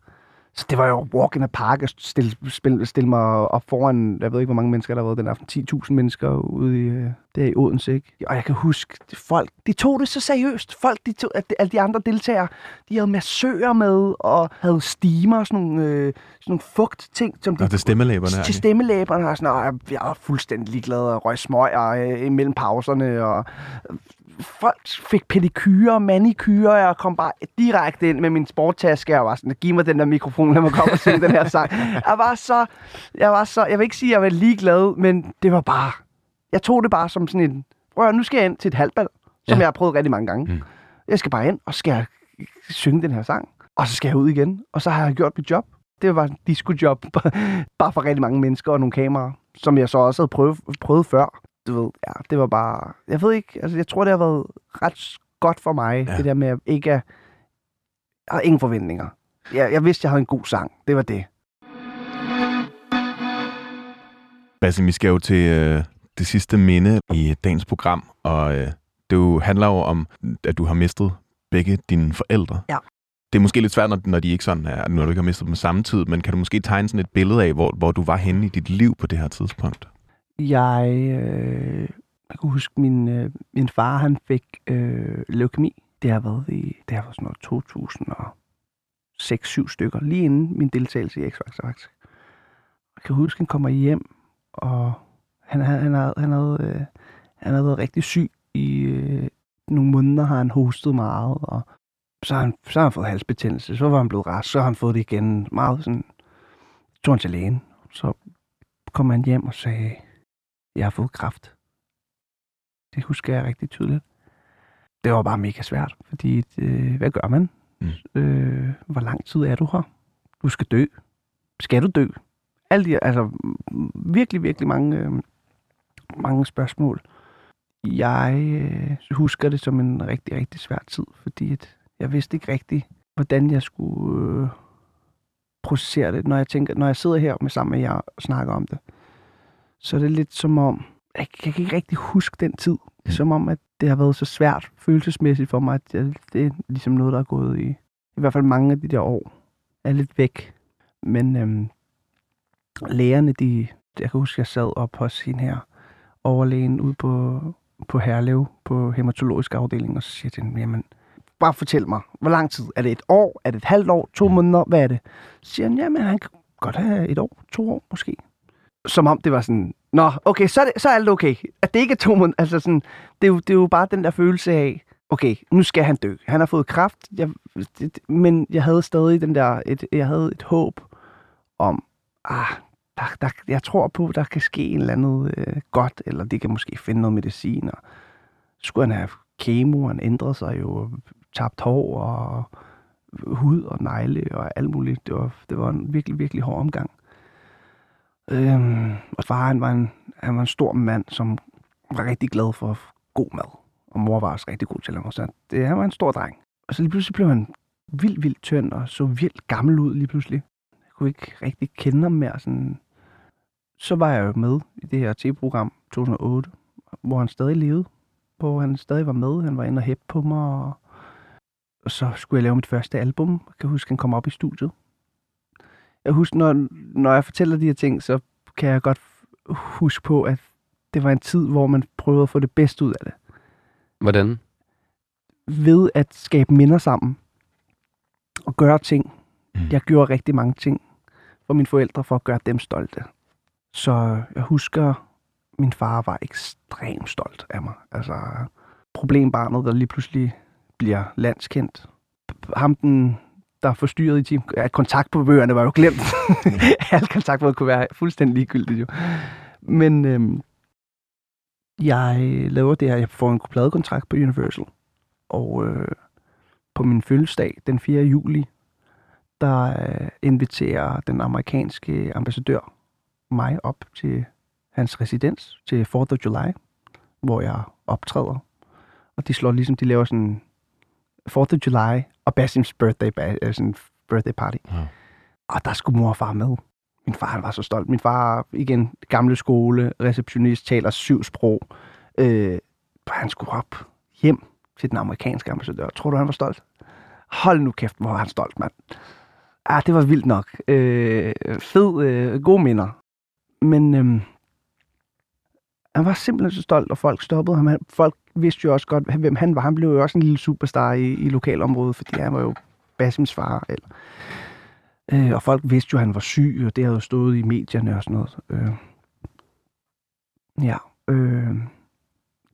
Så det var jo walk in a park at stille, stille, stille mig op foran, jeg ved ikke, hvor mange mennesker der har været den aften, 10.000 mennesker ude i, øh, der i Odense, ikke? Og jeg kan huske, folk, de tog det så seriøst. Folk, de tog, at alle de andre deltagere, de havde massører med, og havde steamer, sådan nogle, øh, sådan nogle fugtting, som de Og det stemmelæberne til stemmelæberne og sådan, og jeg, var fuldstændig ligeglad og røg smøger øh, imellem pauserne, og folk fik pedikyre og manikyre, og jeg kom bare direkte ind med min sporttaske, og var sådan, giv mig den der mikrofon, lad mig komme og synge den her sang. Jeg var så, jeg var så, jeg vil ikke sige, at jeg var ligeglad, men det var bare, jeg tog det bare som sådan en, prøv nu skal jeg ind til et halvbal, som Ja. jeg har prøvet rigtig mange gange. Mm. Jeg skal bare ind, og skal jeg synge den her sang, og så skal jeg ud igen, og så har jeg gjort mit job. Det var en disco-job, bare for rigtig mange mennesker og nogle kameraer, som jeg så også havde prøvet, prøvet før. Du ved, ja, det var bare... Jeg ved ikke, altså jeg tror, det har været ret godt for mig, Ja. det der med at ikke at... Jeg havde ingen forventninger. Jeg, jeg vidste, jeg havde en god sang. Det var det. Basim, vi skal jo til øh, det sidste minde i dagens program, og øh, det jo handler jo om, at du har mistet begge dine forældre. Ja. Det er måske lidt svært, når, når de ikke sådan er, når du ikke har mistet dem samtidig, men kan du måske tegne sådan et billede af, hvor, hvor du var henne i dit liv på det her tidspunkt? Jeg, øh, jeg kan huske, min, øh, min far han fik øh, leukemi. Det har været i det har været sådan noget 2006-7 stykker, lige inden min deltagelse i X-Factor faktisk. Jeg kan huske, han kommer hjem, og han, han, han, havde, han, havde, øh, han havde været rigtig syg i øh, nogle måneder, har han hostet meget, og så har, han, så har han fået halsbetændelse, så var han blevet rask, så har han fået det igen meget sådan, tog han til lægen, så kom han hjem og sagde, jeg har fået kræft. Det husker jeg rigtig tydeligt. Det var bare mega svært, fordi øh, hvad gør man? Mm. Øh, hvor lang tid er du her? Du skal dø. Skal du dø? Alle de, altså virkelig, virkelig mange, øh, mange spørgsmål. Jeg øh, husker det som en rigtig, rigtig svær tid, fordi at Jeg vidste ikke rigtigt, hvordan jeg skulle øh, processere det. Når jeg, tænker, når jeg sidder her med sammen med jer og snakker om det, så er det lidt som om, jeg, jeg kan ikke rigtig huske den tid. Det er som om, at det har været så svært følelsesmæssigt for mig, at jeg, det er ligesom noget, der er gået i, i hvert fald mange af de der år, er lidt væk. Men øhm, lægerne, de, jeg kan huske, jeg sad op hos hende her, overlægen ude på, på Herlev, på hematologisk afdeling, og så siger hende, jamen, bare fortæl mig, hvor lang tid? Er det et år? Er det et halvt år? To måneder? Hvad er det? Så siger han, jamen, han kan godt have et år, to år måske. Som om det var sådan, nå, okay, så er, det, så er alt okay. At det ikke er to måneder, altså sådan, det er, jo, det er jo bare den der følelse af, okay, nu skal han dø. Han har fået kraft, jeg, det, men jeg havde stadig den der, et, jeg havde et håb om, ah, der, der, jeg tror på, der kan ske en eller andet øh, godt, eller det kan måske finde noget medicin. Og skulle han have kemo, han ændrede sig jo, tabt hår og hud og negle og alt muligt. Det var, det var en virkelig, virkelig hård omgang. Øhm, og far, han var, en, han var en stor mand, som var rigtig glad for god mad. Og mor var også rigtig god til at lave så det, han var en stor dreng. Og så lige pludselig blev han vildt, vildt tynd og så vildt gammel ud lige pludselig. Jeg kunne ikke rigtig kende ham mere. Sådan. Så var jeg jo med i det her tv-program 2008, hvor han stadig levede. Hvor han stadig var med. Han var inde og hæppe på mig. Og, og så skulle jeg lave mit første album. Jeg kan huske, han kom op i studiet. Jeg husker, når, når jeg fortæller de her ting, så kan jeg godt huske på, at det var en tid, hvor man prøvede at få det bedste ud af det. Hvordan? Ved at skabe minder sammen. Og gøre ting. Mm. Jeg gjorde rigtig mange ting for mine forældre, for at gøre dem stolte. Så jeg husker, min far var ekstremt stolt af mig. Altså, problembarnet, der lige pludselig bliver landskendt. Ham, den, der forstyrrede i team. På bøgerne var jo glemt. Alt kontakt på kunne være fuldstændig ligegyldigt jo. Men øhm, jeg laver det her. Jeg får en pladekontrakt på Universal. Og øh, på min fødselsdag, den 4. juli, der øh, inviterer den amerikanske ambassadør mig op til hans residens til 4th of July, hvor jeg optræder. Og de slår ligesom, de laver sådan 4th of July og Basims birthday, ba- øh, sådan birthday party. Ja. Og der skulle mor og far med. Min far han var så stolt. Min far, igen, gamle skole, receptionist, taler syv sprog. Øh, han skulle op hjem til den amerikanske ambassadør. Tror du, han var stolt? Hold nu kæft, hvor var han stolt, mand. Ah, det var vildt nok. Øh, fed, øh, gode minder. Men øh, han var simpelthen så stolt, og folk stoppede ham. Folk vidste jo også godt, hvem han var. Han blev jo også en lille superstar i, i lokalområdet, fordi han var jo Basims far. Eller. Øh, og folk vidste jo, at han var syg, og det havde jo stået i medierne og sådan noget. Øh. Ja. Øh.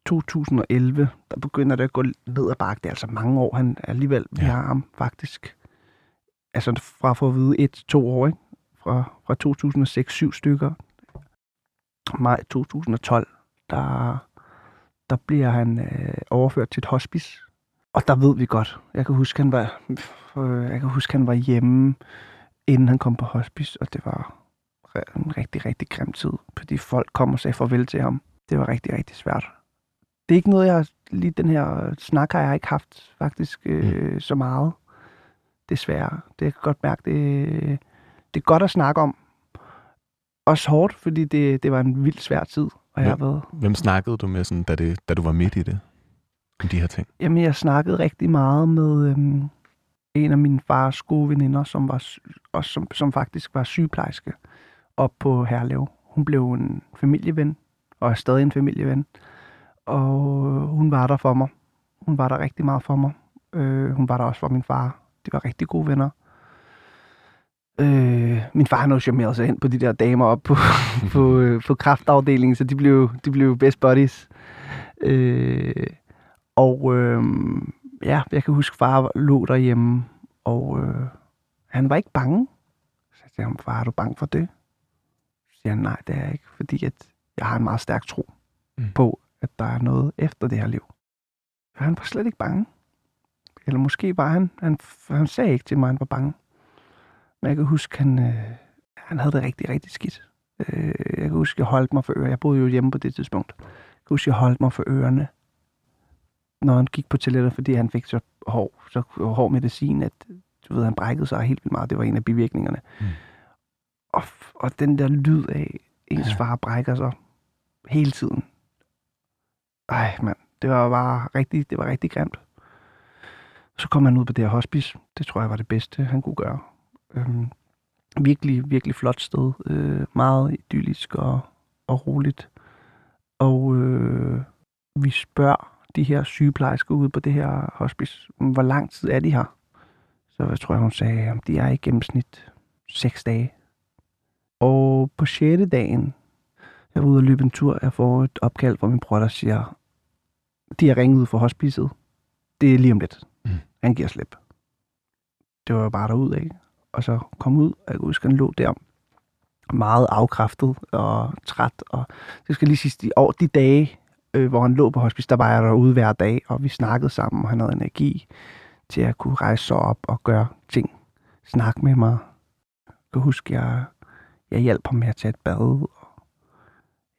2011, der begynder det at gå ned ad bakke. Det er altså mange år, han alligevel, vi Ja. har ham faktisk. Altså fra at få at vide et, to år, ikke? Fra, fra 2006, syv stykker. Maj 2012, der, der bliver han øh, overført til et hospice. Og der ved vi godt. Jeg kan huske, han var, øh, jeg kan huske, han var hjemme, inden han kom på hospice, og det var en rigtig, rigtig grim tid, fordi folk kom og sagde farvel til ham. Det var rigtig, rigtig svært. Det er ikke noget, jeg lige den her snak har jeg ikke haft faktisk øh, så meget. Desværre. Det jeg kan godt mærke, det, det er godt at snakke om. Også hårdt, fordi det, det var en vildt svær tid. Og jeg har været Hvem snakkede du med, sådan, da, det, da du var midt i det? Om de her ting? Jamen, jeg snakkede rigtig meget med øhm, en af mine fars gode veninder, som, var, også, som, som faktisk var sygeplejerske op på Herlev. Hun blev en familieven, og er stadig en familieven. Og hun var der for mig. Hun var der rigtig meget for mig. Øh, hun var der også for min far. De var rigtig gode venner. Øh, min far han havde charmeret sig hen på de der damer op på, på, øh, på kraftafdelingen, så de blev, de blev best buddies. Øh, og øh, ja, jeg kan huske, far lå derhjemme, og øh, han var ikke bange. Så jeg sagde ham, far, er du bange for det? Så siger han, nej, det er jeg ikke, fordi at jeg har en meget stærk tro mm. på, at der er noget efter det her liv. Så han var slet ikke bange. Eller måske var han, han, han sagde ikke til mig, at han var bange. Men jeg kan huske, han, øh, han havde det rigtig, rigtig skidt. Øh, jeg kan huske, jeg holdt mig for ørerne. Jeg boede jo hjemme på det tidspunkt. Jeg kan huske, jeg holdt mig for ørerne når han gik på toilettet, fordi han fik så hård, så hård medicin, at du ved, han brækkede sig helt vildt meget. Det var en af bivirkningerne. Mm. Og, og den der lyd af, ens Ja. far brækker sig hele tiden. Ej, mand. Det var bare rigtig, det var rigtig grimt. Så kom han ud på det her hospice. Det tror jeg var det bedste, han kunne gøre. Øhm, virkelig, virkelig flot sted. Øh, meget idyllisk og, og roligt. Og øh, vi spørger de her sygeplejersker ude på det her hospice, hvor lang tid er de her? Så jeg tror, hun sagde, at de er i gennemsnit 6 dage. Og på 6. dagen, jeg var ude og løbe en tur, jeg får et opkald fra min bror, der siger, de har ringet ud fra hospicet. Det er lige om lidt. Mm. Han giver slip. Det var jo bare derud af. Og så kom ud, og jeg kan huske, han lå der meget afkræftet og træt. Og det skal lige sige, de, over de dage, øh, hvor han lå på hospice, der var jeg derude hver dag, og vi snakkede sammen, og han havde energi til at kunne rejse sig op og gøre ting. Snakke med mig. Jeg kan huske, jeg, jeg hjalp ham med at tage et bad. Og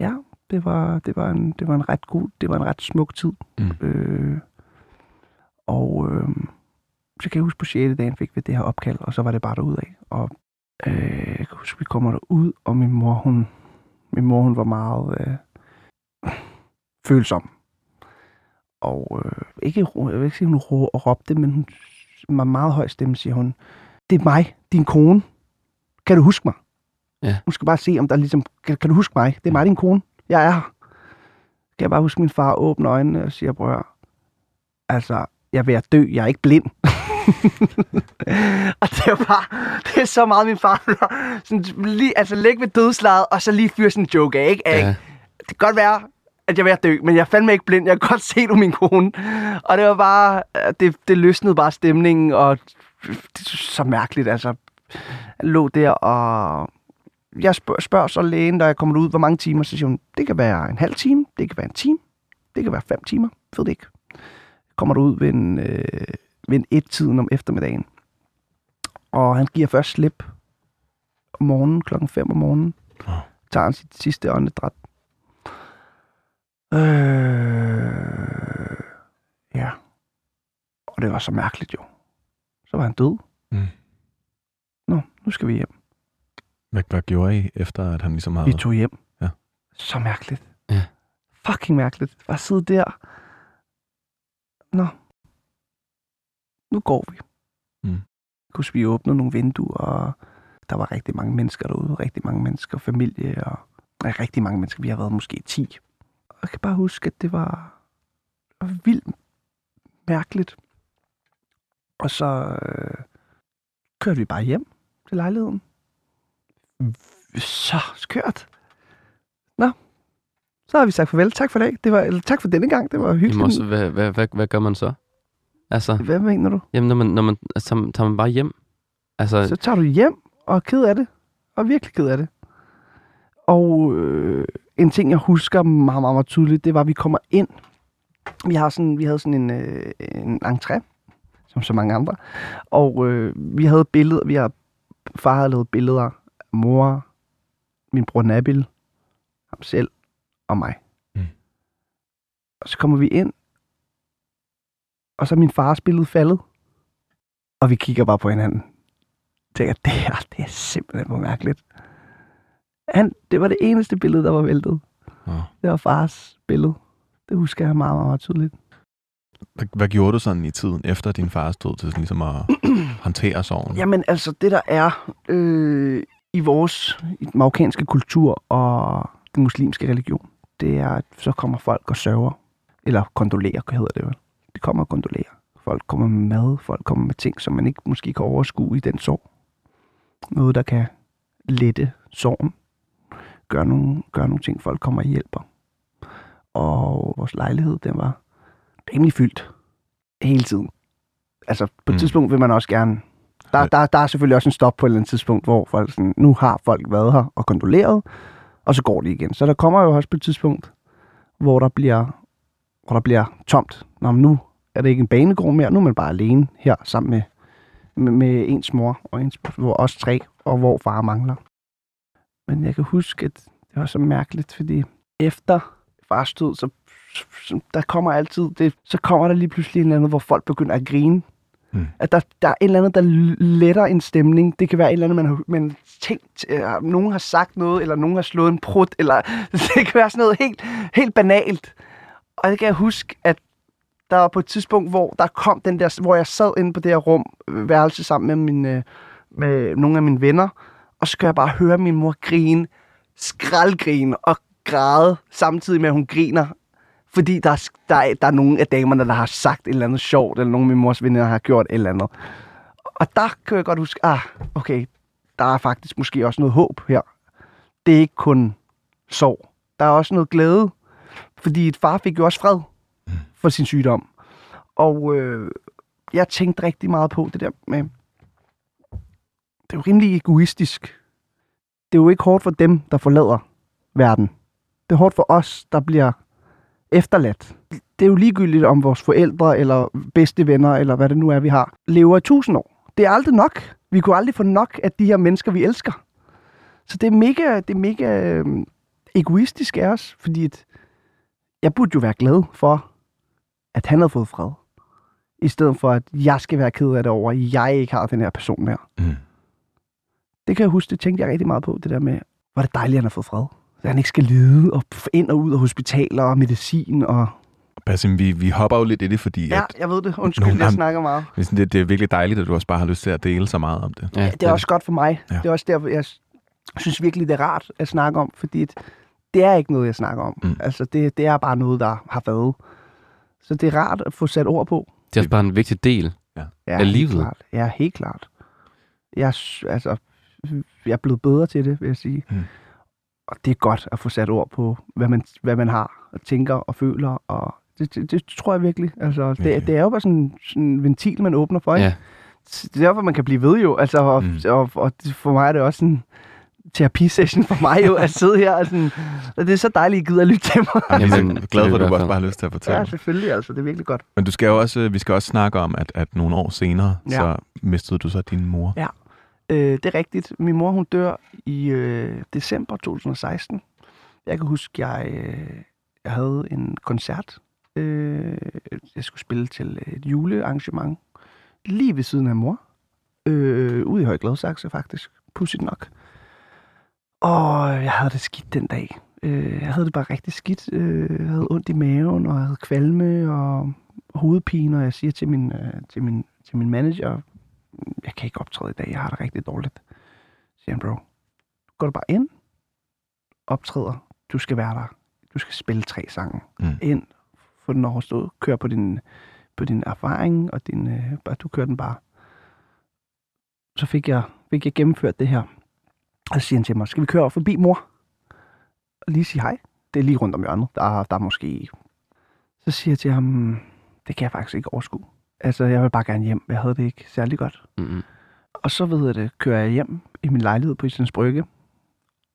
ja, det var, det, var en, det var en ret god, det var en ret smuk tid. Mm. Øh, og øh, så kan jeg huske, på 6. dagen fik vi det her opkald, og så var det bare derud af. Og øh, jeg kan huske, vi kommer derud, og min mor, hun, min mor, hun var meget øh, følsom. Og øh, ikke, jeg vil ikke sige, hun ro- råbte, men hun var meget høj stemme, siger hun. Det er mig, din kone. Kan du huske mig? Ja. Hun skal bare se, om der ligesom... Kan, kan du huske mig? Det er mig, din kone. Jeg er her. Kan jeg bare huske, min far åbner øjnene og siger, bror, altså, jeg ved at dø, jeg er ikke blind. og det er jo bare, det er så meget min far, sådan, lige, altså læg ved dødslaget, og så lige fyre sådan en joke af, ikke? Ja. Det kan godt være, at jeg er ved at dø, men jeg er fandme ikke blind. Jeg kan godt se, du min kone. Og det var bare, det, det løsnede bare stemningen, og det er så mærkeligt, altså. Jeg lå der, og jeg spørger, spørger så lægen, da jeg kommer ud, hvor mange timer, så siger hun, det kan være en halv time, det kan være en time, det kan være fem timer, ved det ikke. Kommer du ud ved en, øh, ved en et-tiden om eftermiddagen. Og han giver først slip om morgenen, klokken 5 om morgenen. Åh. Tager han sit sidste åndedræt. Øh, ja. Og det var så mærkeligt jo. Så var han død. Mm. Nå, nu skal vi hjem. Hvad, hvad gjorde I, efter at han ligesom havde... Vi tog hjem. Ja. Så mærkeligt. Ja. Fucking mærkeligt. Bare sidde der. Nå. Nu går vi. Mm. Kunne vi åbne nogle vinduer, og der var rigtig mange mennesker derude. Rigtig mange mennesker, familie, og ja, rigtig mange mennesker. Vi har været måske 10. Og jeg kan bare huske, at det var, det var vildt mærkeligt. Og så øh, kørte vi bare hjem til lejligheden. Så skørt. Nå, så har vi sagt farvel. Tak for dag. Det var, eller, tak for denne gang. Det var hyggeligt. Jamen også, hvad, hvad, hvad, hvad gør man så? Altså, Hvad mener du? jamen, når man, når man, altså, tager- man bare hjem? Altså, Så tager du hjem og er ked af det. Og er virkelig ked af det. Og øh, en ting, jeg husker meget, meget, meget tydeligt, det var, at vi kommer ind. Vi, har sådan, vi havde sådan en, øh, en entré, som så mange andre. Og øh, vi havde billeder, vi har, far havde lavet billeder af mor, min bror Nabil, ham selv og mig. Mm. Og så kommer vi ind, og så er min fars billede faldet. Og vi kigger bare på hinanden. Tænker, det her, det er simpelthen for mærkeligt. Han, det var det eneste billede, der var væltet. Nå. Det var fars billede. Det husker jeg meget, meget, meget tydeligt. Hvad, hvad gjorde du sådan i tiden efter din fars død til sådan ligesom at håndtere sorgen? Jamen altså, det der er øh, i vores i den marokkanske kultur og den muslimske religion, det er, at så kommer folk og sørger. Eller kondolerer, hedder det jo. De kommer og kondolerer. Folk kommer med mad, folk kommer med ting, som man ikke måske kan overskue i den sorg. Noget, der kan lette sorgen. Gør nogle, gør nogle ting, folk kommer og hjælper. Og vores lejlighed, den var rimelig fyldt hele tiden. Altså, på et Mm. tidspunkt vil man også gerne der, der, der er selvfølgelig også en stop på et eller andet tidspunkt, hvor folk sådan, nu har folk været her og kondoleret, og så går de igen. Så der kommer jo også på et tidspunkt, hvor der bliver, hvor der bliver tomt. Nå, men nu er det ikke en banegård mere, nu er man bare alene her sammen med, med, med ens mor og ens, hvor os tre, og hvor far mangler. Men jeg kan huske, at det var så mærkeligt, fordi efter fars død, så, så- der kommer altid, det, så kommer der lige pludselig en eller anden, hvor folk begynder at grine. Mm. At der, der er et eller andet, der letter en stemning. Det kan være et eller andet, man har, man tænkt, øh, nogen har sagt noget, eller nogen har slået en prut, eller det kan være sådan noget helt, helt banalt. Og det kan jeg huske, at der var på et tidspunkt, hvor der kom den der, hvor jeg sad inde på det her rum, øh, værelse sammen med, min, øh, med nogle af mine venner, og så kan jeg bare høre min mor grine, skraldgrine og græde, samtidig med, at hun griner. Fordi der, er- der, er, der er nogle af damerne, der har sagt et eller andet sjovt, eller nogle af min mors venner har gjort et eller andet. Og der kan jeg godt huske, ah, okay, der er faktisk måske også noget håb her. Det er ikke kun sorg. Der er også noget glæde, fordi et far fik jo også fred for sin sygdom. Og øh, jeg tænkte rigtig meget på det der med, det er jo rimelig egoistisk. Det er jo ikke hårdt for dem, der forlader verden. Det er hårdt for os, der bliver efterladt. Det er jo ligegyldigt, om vores forældre eller bedste venner, eller hvad det nu er, vi har, lever i tusind år. Det er aldrig nok. Vi kunne aldrig få nok af de her mennesker, vi elsker. Så det er mega, det er mega øh, egoistisk af os, fordi at jeg burde jo være glad for, at han havde fået fred. I stedet for, at jeg skal være ked af det over, at jeg ikke har den her person mere. Mm. Det kan jeg huske, det tænkte jeg rigtig meget på, det der med, hvor er det dejligt, at han har fået fred. Så han ikke skal lide og ind og ud af hospitaler og medicin og... Basim, vi, vi hopper jo lidt i det, fordi Ja, at, jeg ved det. Undskyld, Nogle jeg snakker meget. det, er det, det er virkelig dejligt, at du også bare har lyst til at dele så meget om det. Ja, Det er også godt for mig. Ja. Det er også derfor, jeg synes virkelig, det er rart at snakke om, fordi det er ikke noget, jeg snakker om. Mm. Altså, det, det er bare noget, der har været. Så det er rart at få sat ord på. Det er også bare en vigtig del. Ja, Af helt livet. Klart. Ja, helt klart. Jeg, altså, jeg er blevet bedre til det, vil jeg sige. Mm. Og det er godt at få sat ord på, hvad man, hvad man har og tænker og føler. Og det, det, det tror jeg virkelig. Altså, det, det er jo bare sådan, sådan en ventil, man åbner for. Ikke? Ja. Det er derfor, man kan blive ved jo. Altså, og, Mm. og, og det- for mig er det også en terapisession for mig jo, at sidde her. Og sådan, og det er så dejligt, at I gider at lytte til mig. Jeg er Jamen, så det glad er for, at du også bare har lyst til at fortælle. Ja, selvfølgelig. Altså, det er virkelig godt. Men du skal jo også, vi skal også snakke om, at, at nogle år senere, Ja. så mistede du så din mor. Ja. Øh, det er rigtigt. Min mor, hun dør i øh, december 2016. Jeg kan huske, jeg, øh, jeg havde en koncert. Øh, jeg skulle spille til et julearrangement lige ved siden af mor. Øh, ude i Høje Gladsaxe, faktisk. Pudsigt nok. Og jeg havde det skidt den dag. Øh, jeg havde det bare rigtig skidt. Øh, jeg havde ondt i maven, og jeg havde kvalme og hovedpine, og jeg siger til min, øh, til min, til min manager, jeg kan ikke optræde i dag, jeg har det rigtig dårligt. Så siger han, bro, går du bare ind, optræder, du skal være der, du skal spille tre sange. Mm. Ind, få den overstået, kør på din, på din erfaring, og din, øh, bare, du kører den bare. Så fik jeg, fik jeg gennemført det her. Og så siger han til mig, skal vi køre forbi mor? Og lige sige hej. Det er lige rundt om hjørnet. Der, er- der er måske... Så siger jeg til ham, det kan jeg faktisk ikke overskue. Altså, jeg vil bare gerne hjem. Jeg havde det ikke særlig godt. Mm-hmm. Og så ved jeg det, kører jeg hjem i min lejlighed på Islands Brygge,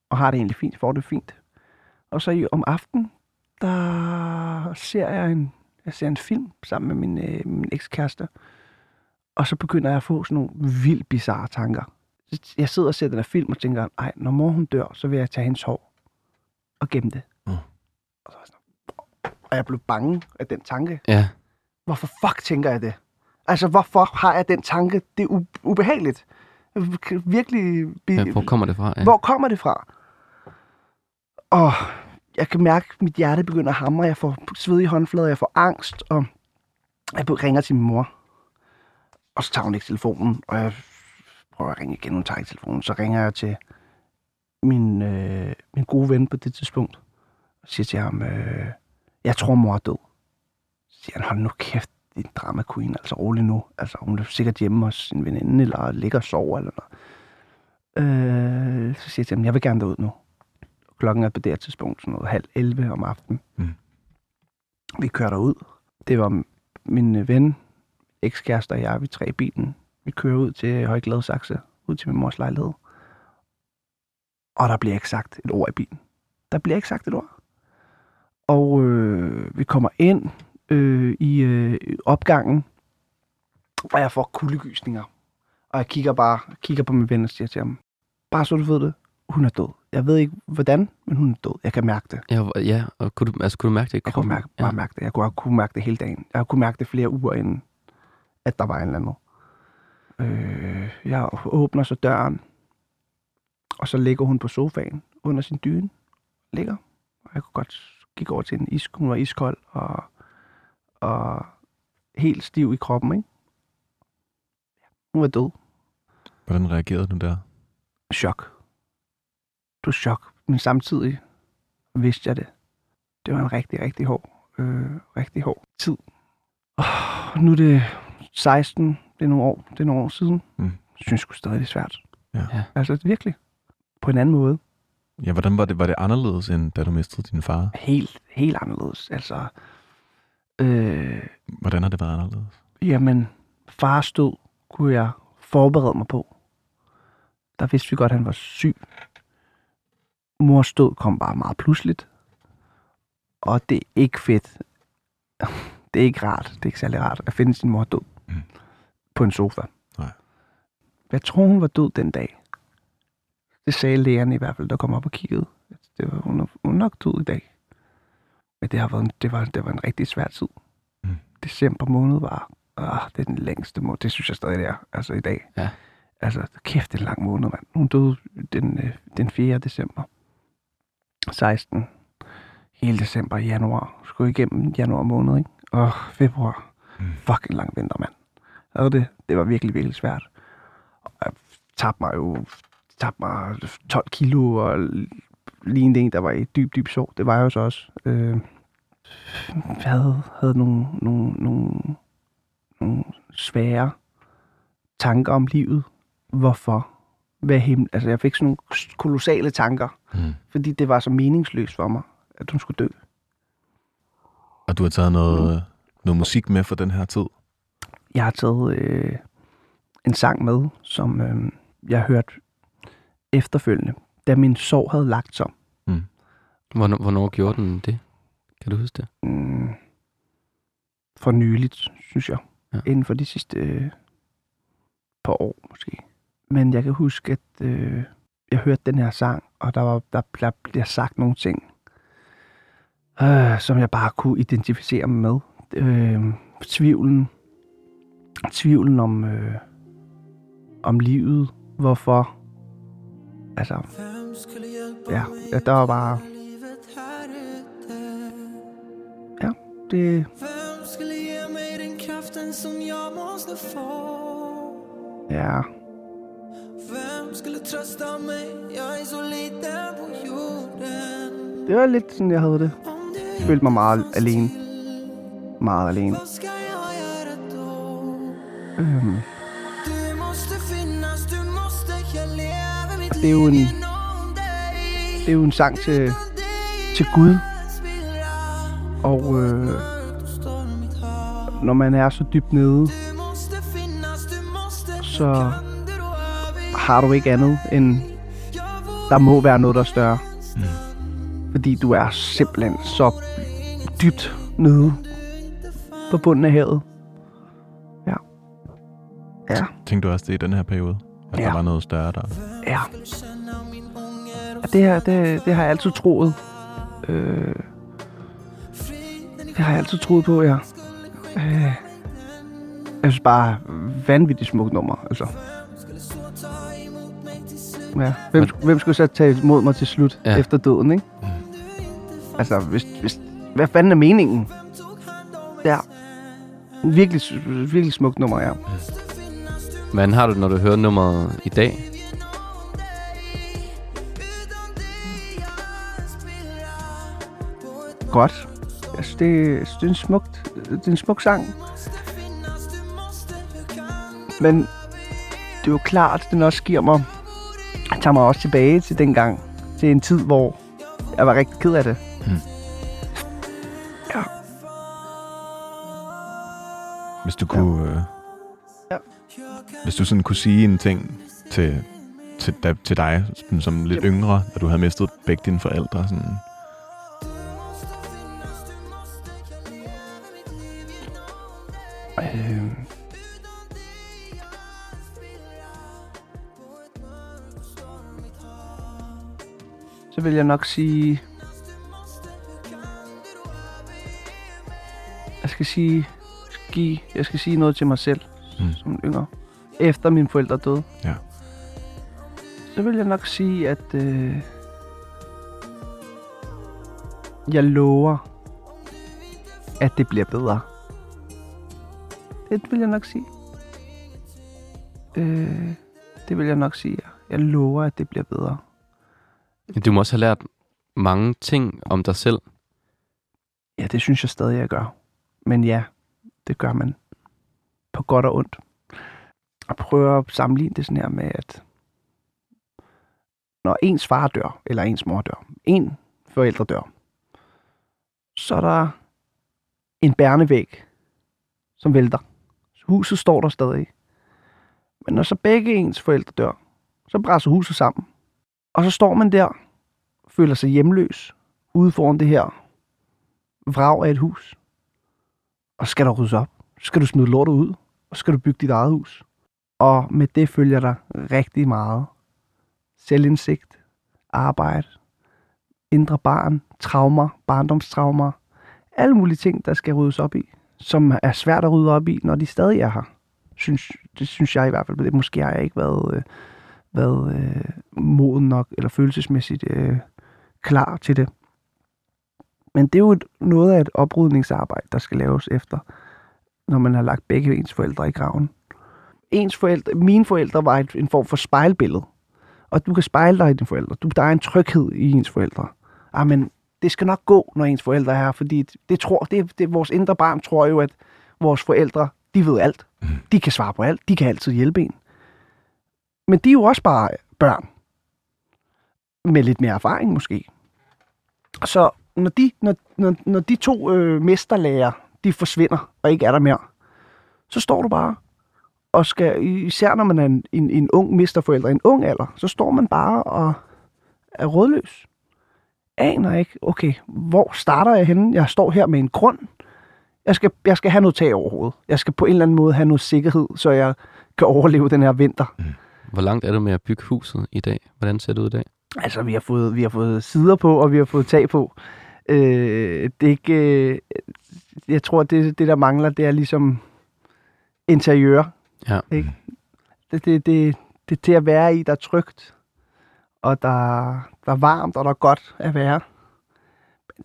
og har det egentlig fint, får det fint. Og så i- om aftenen, der ser jeg en, jeg ser en film sammen med min, øh, min ekskæreste, og så begynder jeg at få sådan nogle vildt bizarre tanker. Jeg sidder og ser den her film og tænker, ej, når mor hun dør, så vil jeg tage hendes hår og gemme det. Mm. Og, så var jeg sådan, og jeg blev bange af den tanke. Ja. Hvorfor fuck tænker jeg det? Altså, hvorfor har jeg den tanke? Det er u- ubehageligt. Jeg kan Virkelig... Be- ja. Hvor kommer det fra? Ja. Hvor kommer det fra? Og jeg kan mærke, at mit hjerte begynder at hamre. Jeg får sved i håndflader, jeg får angst, og jeg ringer til min mor. Og så tager hun ikke telefonen, og jeg prøver at ringe igen, hun tager ikke telefonen. Så ringer jeg til min, øh, min gode ven på det tidspunkt, og siger til ham, øh, jeg tror, mor er død. Så siger han, hold nu kæft, din drama queen, altså rolig nu. Altså, hun er sikkert hjemme hos sin veninde, eller ligger og sover, eller noget. Øh, så siger jeg til ham, jeg vil gerne derud nu. Klokken er på det her tidspunkt sådan noget halv 11 om aftenen. Mm. Vi kører derud. Det var min ven, ekskæreste og jeg, vi tre i bilen. Vi kører ud til Høje Gladsaxe, ud til min mors lejlighed. Og der bliver ikke sagt et ord i bilen. Der bliver ikke sagt et ord. Og øh, vi kommer ind øh, i øh, opgangen, og jeg får kuldegysninger. Og jeg kigger bare kigger på min ven og siger til ham, bare så du ved det, hun er død. Jeg ved ikke, hvordan, men hun er død. Jeg kan mærke det. Ja, ja og kunne du, altså, kunne du mærke det Jeg kunne mærke, bare mærke det. Jeg kunne, kunne mærke det hele dagen. Jeg kunne mærke det flere uger inden, at der var en eller anden. Øh, jeg åbner så døren, og så ligger hun på sofaen under sin dyne. Ligger. Og jeg kunne godt gik over til en is. Hun var iskold og, og helt stiv i kroppen, ikke? Hun var død. Hvordan reagerede du der? Chok. Var chok. Men samtidig vidste jeg det. Det var en rigtig, rigtig hård, øh, rigtig hård tid. Oh, nu er det 16, det er nogle år, det er nogle år siden. Mm. Jeg synes sgu stadig, det er svært. Ja. Ja. Altså virkelig. På en anden måde. Ja, hvordan var det? Var det anderledes, end da du mistede din far? Helt, helt anderledes. Altså, øh, Hvordan har det været anderledes? jamen, fars død kunne jeg forberede mig på. Der vidste vi godt, at han var syg. Mors død kom bare meget pludseligt. Og det er ikke fedt. Det er ikke rart. Det er ikke særlig rart at finde sin mor død. Mm. På en sofa. Nej. Jeg tror, hun var død den dag. Det sagde lægerne i hvert fald, der kom op og kiggede. Det var, hun, hun nok død i dag. Men det, har været en, det, var, det var en rigtig svær tid. Mm. December måned var ah, det er den længste måned. Det synes jeg stadig, det er. Altså i dag. Ja. Altså, kæft, det er en lang måned, mand. Hun døde den, øh, den 4. december. 16. Hele december, januar. Skulle igennem januar måned, ikke? Og februar. Mm. Fucking lang vinter, mand. Og det, det var virkelig, virkelig svært. Og jeg tabte mig jo tabte mig 12 kilo og lignede en, der var i dyb, dyb sorg. Det var jeg jo så også. Øh, jeg havde, havde nogle, nogle, nogle, nogle svære tanker om livet. Hvorfor? Hvad himmel? Altså, jeg fik sådan nogle kolossale tanker, Mm. fordi det var så meningsløst for mig, at hun skulle dø. Og du har taget noget, noget musik med for den her tid? Jeg har taget øh, en sang med, som øh, jeg hørte efterfølgende, da min sorg havde lagt sig. Hvornår, hvornår gjorde den det? Kan du huske det? Mm, for nyligt, synes jeg. Ja. Inden for de sidste øh, par år, måske. Men jeg kan huske, at øh, jeg hørte den her sang, og der, var, der, der bliver sagt nogle ting, øh, som jeg bare kunne identificere mig med. Øh, tvivlen. Tvivlen om, øh, om livet. Hvorfor? Altså, ja, ja, der var bare... Ja, det, Vem skulle ge mig den kraften som jag måste få? ja, Vem skulle trösta mig? Jag är så liten på jorden det var lidt sådan, jeg havde det. Om Jeg følte mig meget alene. Meget alene mitt Det er jo en- det er jo en sang til, til Gud, og øh, når man er så dybt nede, så har du ikke andet end, der må være noget, der er større. Mm. Fordi du er simpelthen så dybt nede på bunden af havet. Ja. Tænkte du også det i den her periode? At Ja. der var noget større der? ja. det her, det, det har jeg altid troet. Øh, det har jeg altid troet på, ja. Øh, jeg synes bare, vanvittigt smukt nummer, altså. Ja. Hvem, hvem skulle så tage imod mig til slut Ja. efter døden, ikke? Altså, hvis, hvis, hvad fanden er meningen? Ja. Virkelig, virkelig smukt nummer, ja. Hvordan har du når du hører nummeret i dag? Godt. Synes, det, synes, det, er en smukt, det er en smuk sang. Men det er jo klart, at den også giver mig, tager mig også tilbage til dengang. Til en tid, hvor jeg var rigtig ked af det. Ja. Hvis du kunne... Øh, Ja. Hvis du sådan kunne sige en ting til, til, da, til dig, sådan, som lidt yngre, da du havde mistet begge dine forældre, sådan, Øh, så vil jeg nok sige... Jeg skal sige... Give, jeg skal sige noget til mig selv, mm. som yngre. Efter mine forældre døde. Ja. Så vil jeg nok sige, at... Øh, jeg lover, at det bliver bedre. Det vil jeg nok sige. Øh, det vil jeg nok sige. Jeg lover, at det bliver bedre. Du må også have lært mange ting om dig selv. Ja, det synes jeg stadig, jeg gør. Men ja, det gør man på godt og ondt. Og prøve at sammenligne det sådan her med, at når ens far dør, eller ens mor dør, en forældre dør, så er der en bærnevæg, som vælter. Huset står der stadig. Men når så begge ens forældre dør, så brænder huset sammen. Og så står man der, føler sig hjemløs, ude foran det her vrag af et hus. Og så skal der ryddes op. Så skal du smide lortet ud, og så skal du bygge dit eget hus. Og med det følger der rigtig meget selvindsigt, arbejde, indre barn, traumer, barndomstraumer, alle mulige ting, der skal ryddes op i, som er svært at rydde op i, når de stadig er her. Synes, det synes jeg i hvert fald. Det, måske har jeg ikke været, øh, været øh, moden nok, eller følelsesmæssigt øh, klar til det. Men det er jo et, noget af et oprydningsarbejde, der skal laves efter, når man har lagt begge ens forældre i graven. Ens forældre, mine forældre var en form for spejlbillede. Og du kan spejle dig i dine forældre. Du, der er en tryghed i ens forældre. Ah, men det skal nok gå, når ens forældre er her, fordi det tror, det, det, vores indre barn tror jo, at vores forældre, de ved alt. De kan svare på alt. De kan altid hjælpe en. Men de er jo også bare børn. Med lidt mere erfaring måske. Så når de, når, når, når de to øh, mesterlærer, de forsvinder og ikke er der mere, så står du bare og skal, især når man er en, en, en ung mesterforælder, en ung alder, så står man bare og er rådløs. Aner ikke, okay, hvor starter jeg henne? Jeg står her med en grund. Jeg skal, jeg skal have noget tag over hovedet. Jeg skal på en eller anden måde have noget sikkerhed, så jeg kan overleve den her vinter. Hvor langt er du med at bygge huset i dag? Hvordan ser det ud i dag? Altså, vi har fået, vi har fået sider på, og vi har fået tag på. Øh, det er ikke... Øh, jeg tror, det, det, der mangler, det er ligesom interiør. Ja. Ikke? Det, det, det, det er til at være i, der er trygt, og der, der er varmt, og der er godt at være.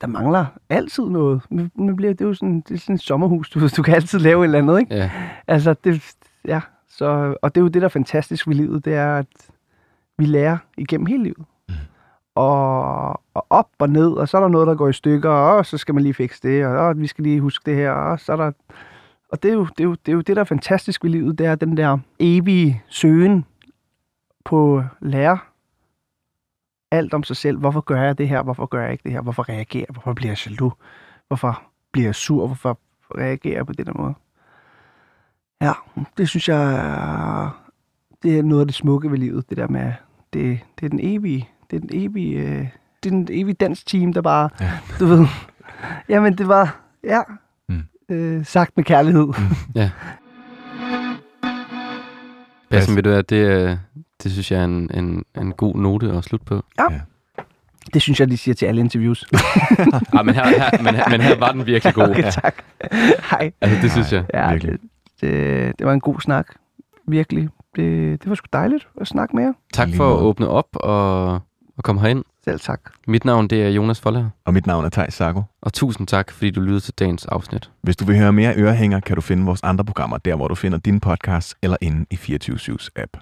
Der mangler altid noget. Nu, bliver det jo sådan, det er sådan et sommerhus, du, du kan altid lave et eller andet, ikke? Ja. Altså, det, ja, så, og det er jo det, der er fantastisk ved livet, det er, at vi lærer igennem hele livet. Mm. Og, og op og ned, og så er der noget, der går i stykker, og så skal man lige fikse det, og, og vi skal lige huske det her, og så er der... Og det er, jo, det, er jo, det er jo det, der er fantastisk ved livet, det er den der evige søgen på lære alt om sig selv. Hvorfor gør jeg det her? Hvorfor gør jeg ikke det her? Hvorfor reagerer jeg? Hvorfor bliver jeg jaloux? Hvorfor bliver jeg sur? Hvorfor reagerer jeg på den måde? Ja, det synes jeg det er noget af det smukke ved livet, det der med, det, det er den evige, det er den evige, øh, det er den evige dansk team, der bare, Ja. du ved, jamen det var, ja. Øh, sagt med kærlighed. Ja. Bassen, ved du hvad, det, øh, det synes jeg er en, en, en god note at slutte på. Det synes jeg, de siger til alle interviews. Ah, men, her, her, men, her, men her var den virkelig god. okay, tak. Hej. Altså, det synes jeg. Ja, virkelig. det, det, det var en god snak. Virkelig. Det, det var sgu dejligt at snakke med jer. Tak for at åbne op og, og komme herind. Selv tak. Mit navn det er Jonas Folder, Og mit navn er Thijs Sarko. og tusind tak, fordi du lyttede til dagens afsnit. Hvis du vil høre mere ørehænger, kan du finde vores andre programmer der, hvor du finder din podcast eller inde i 24 app.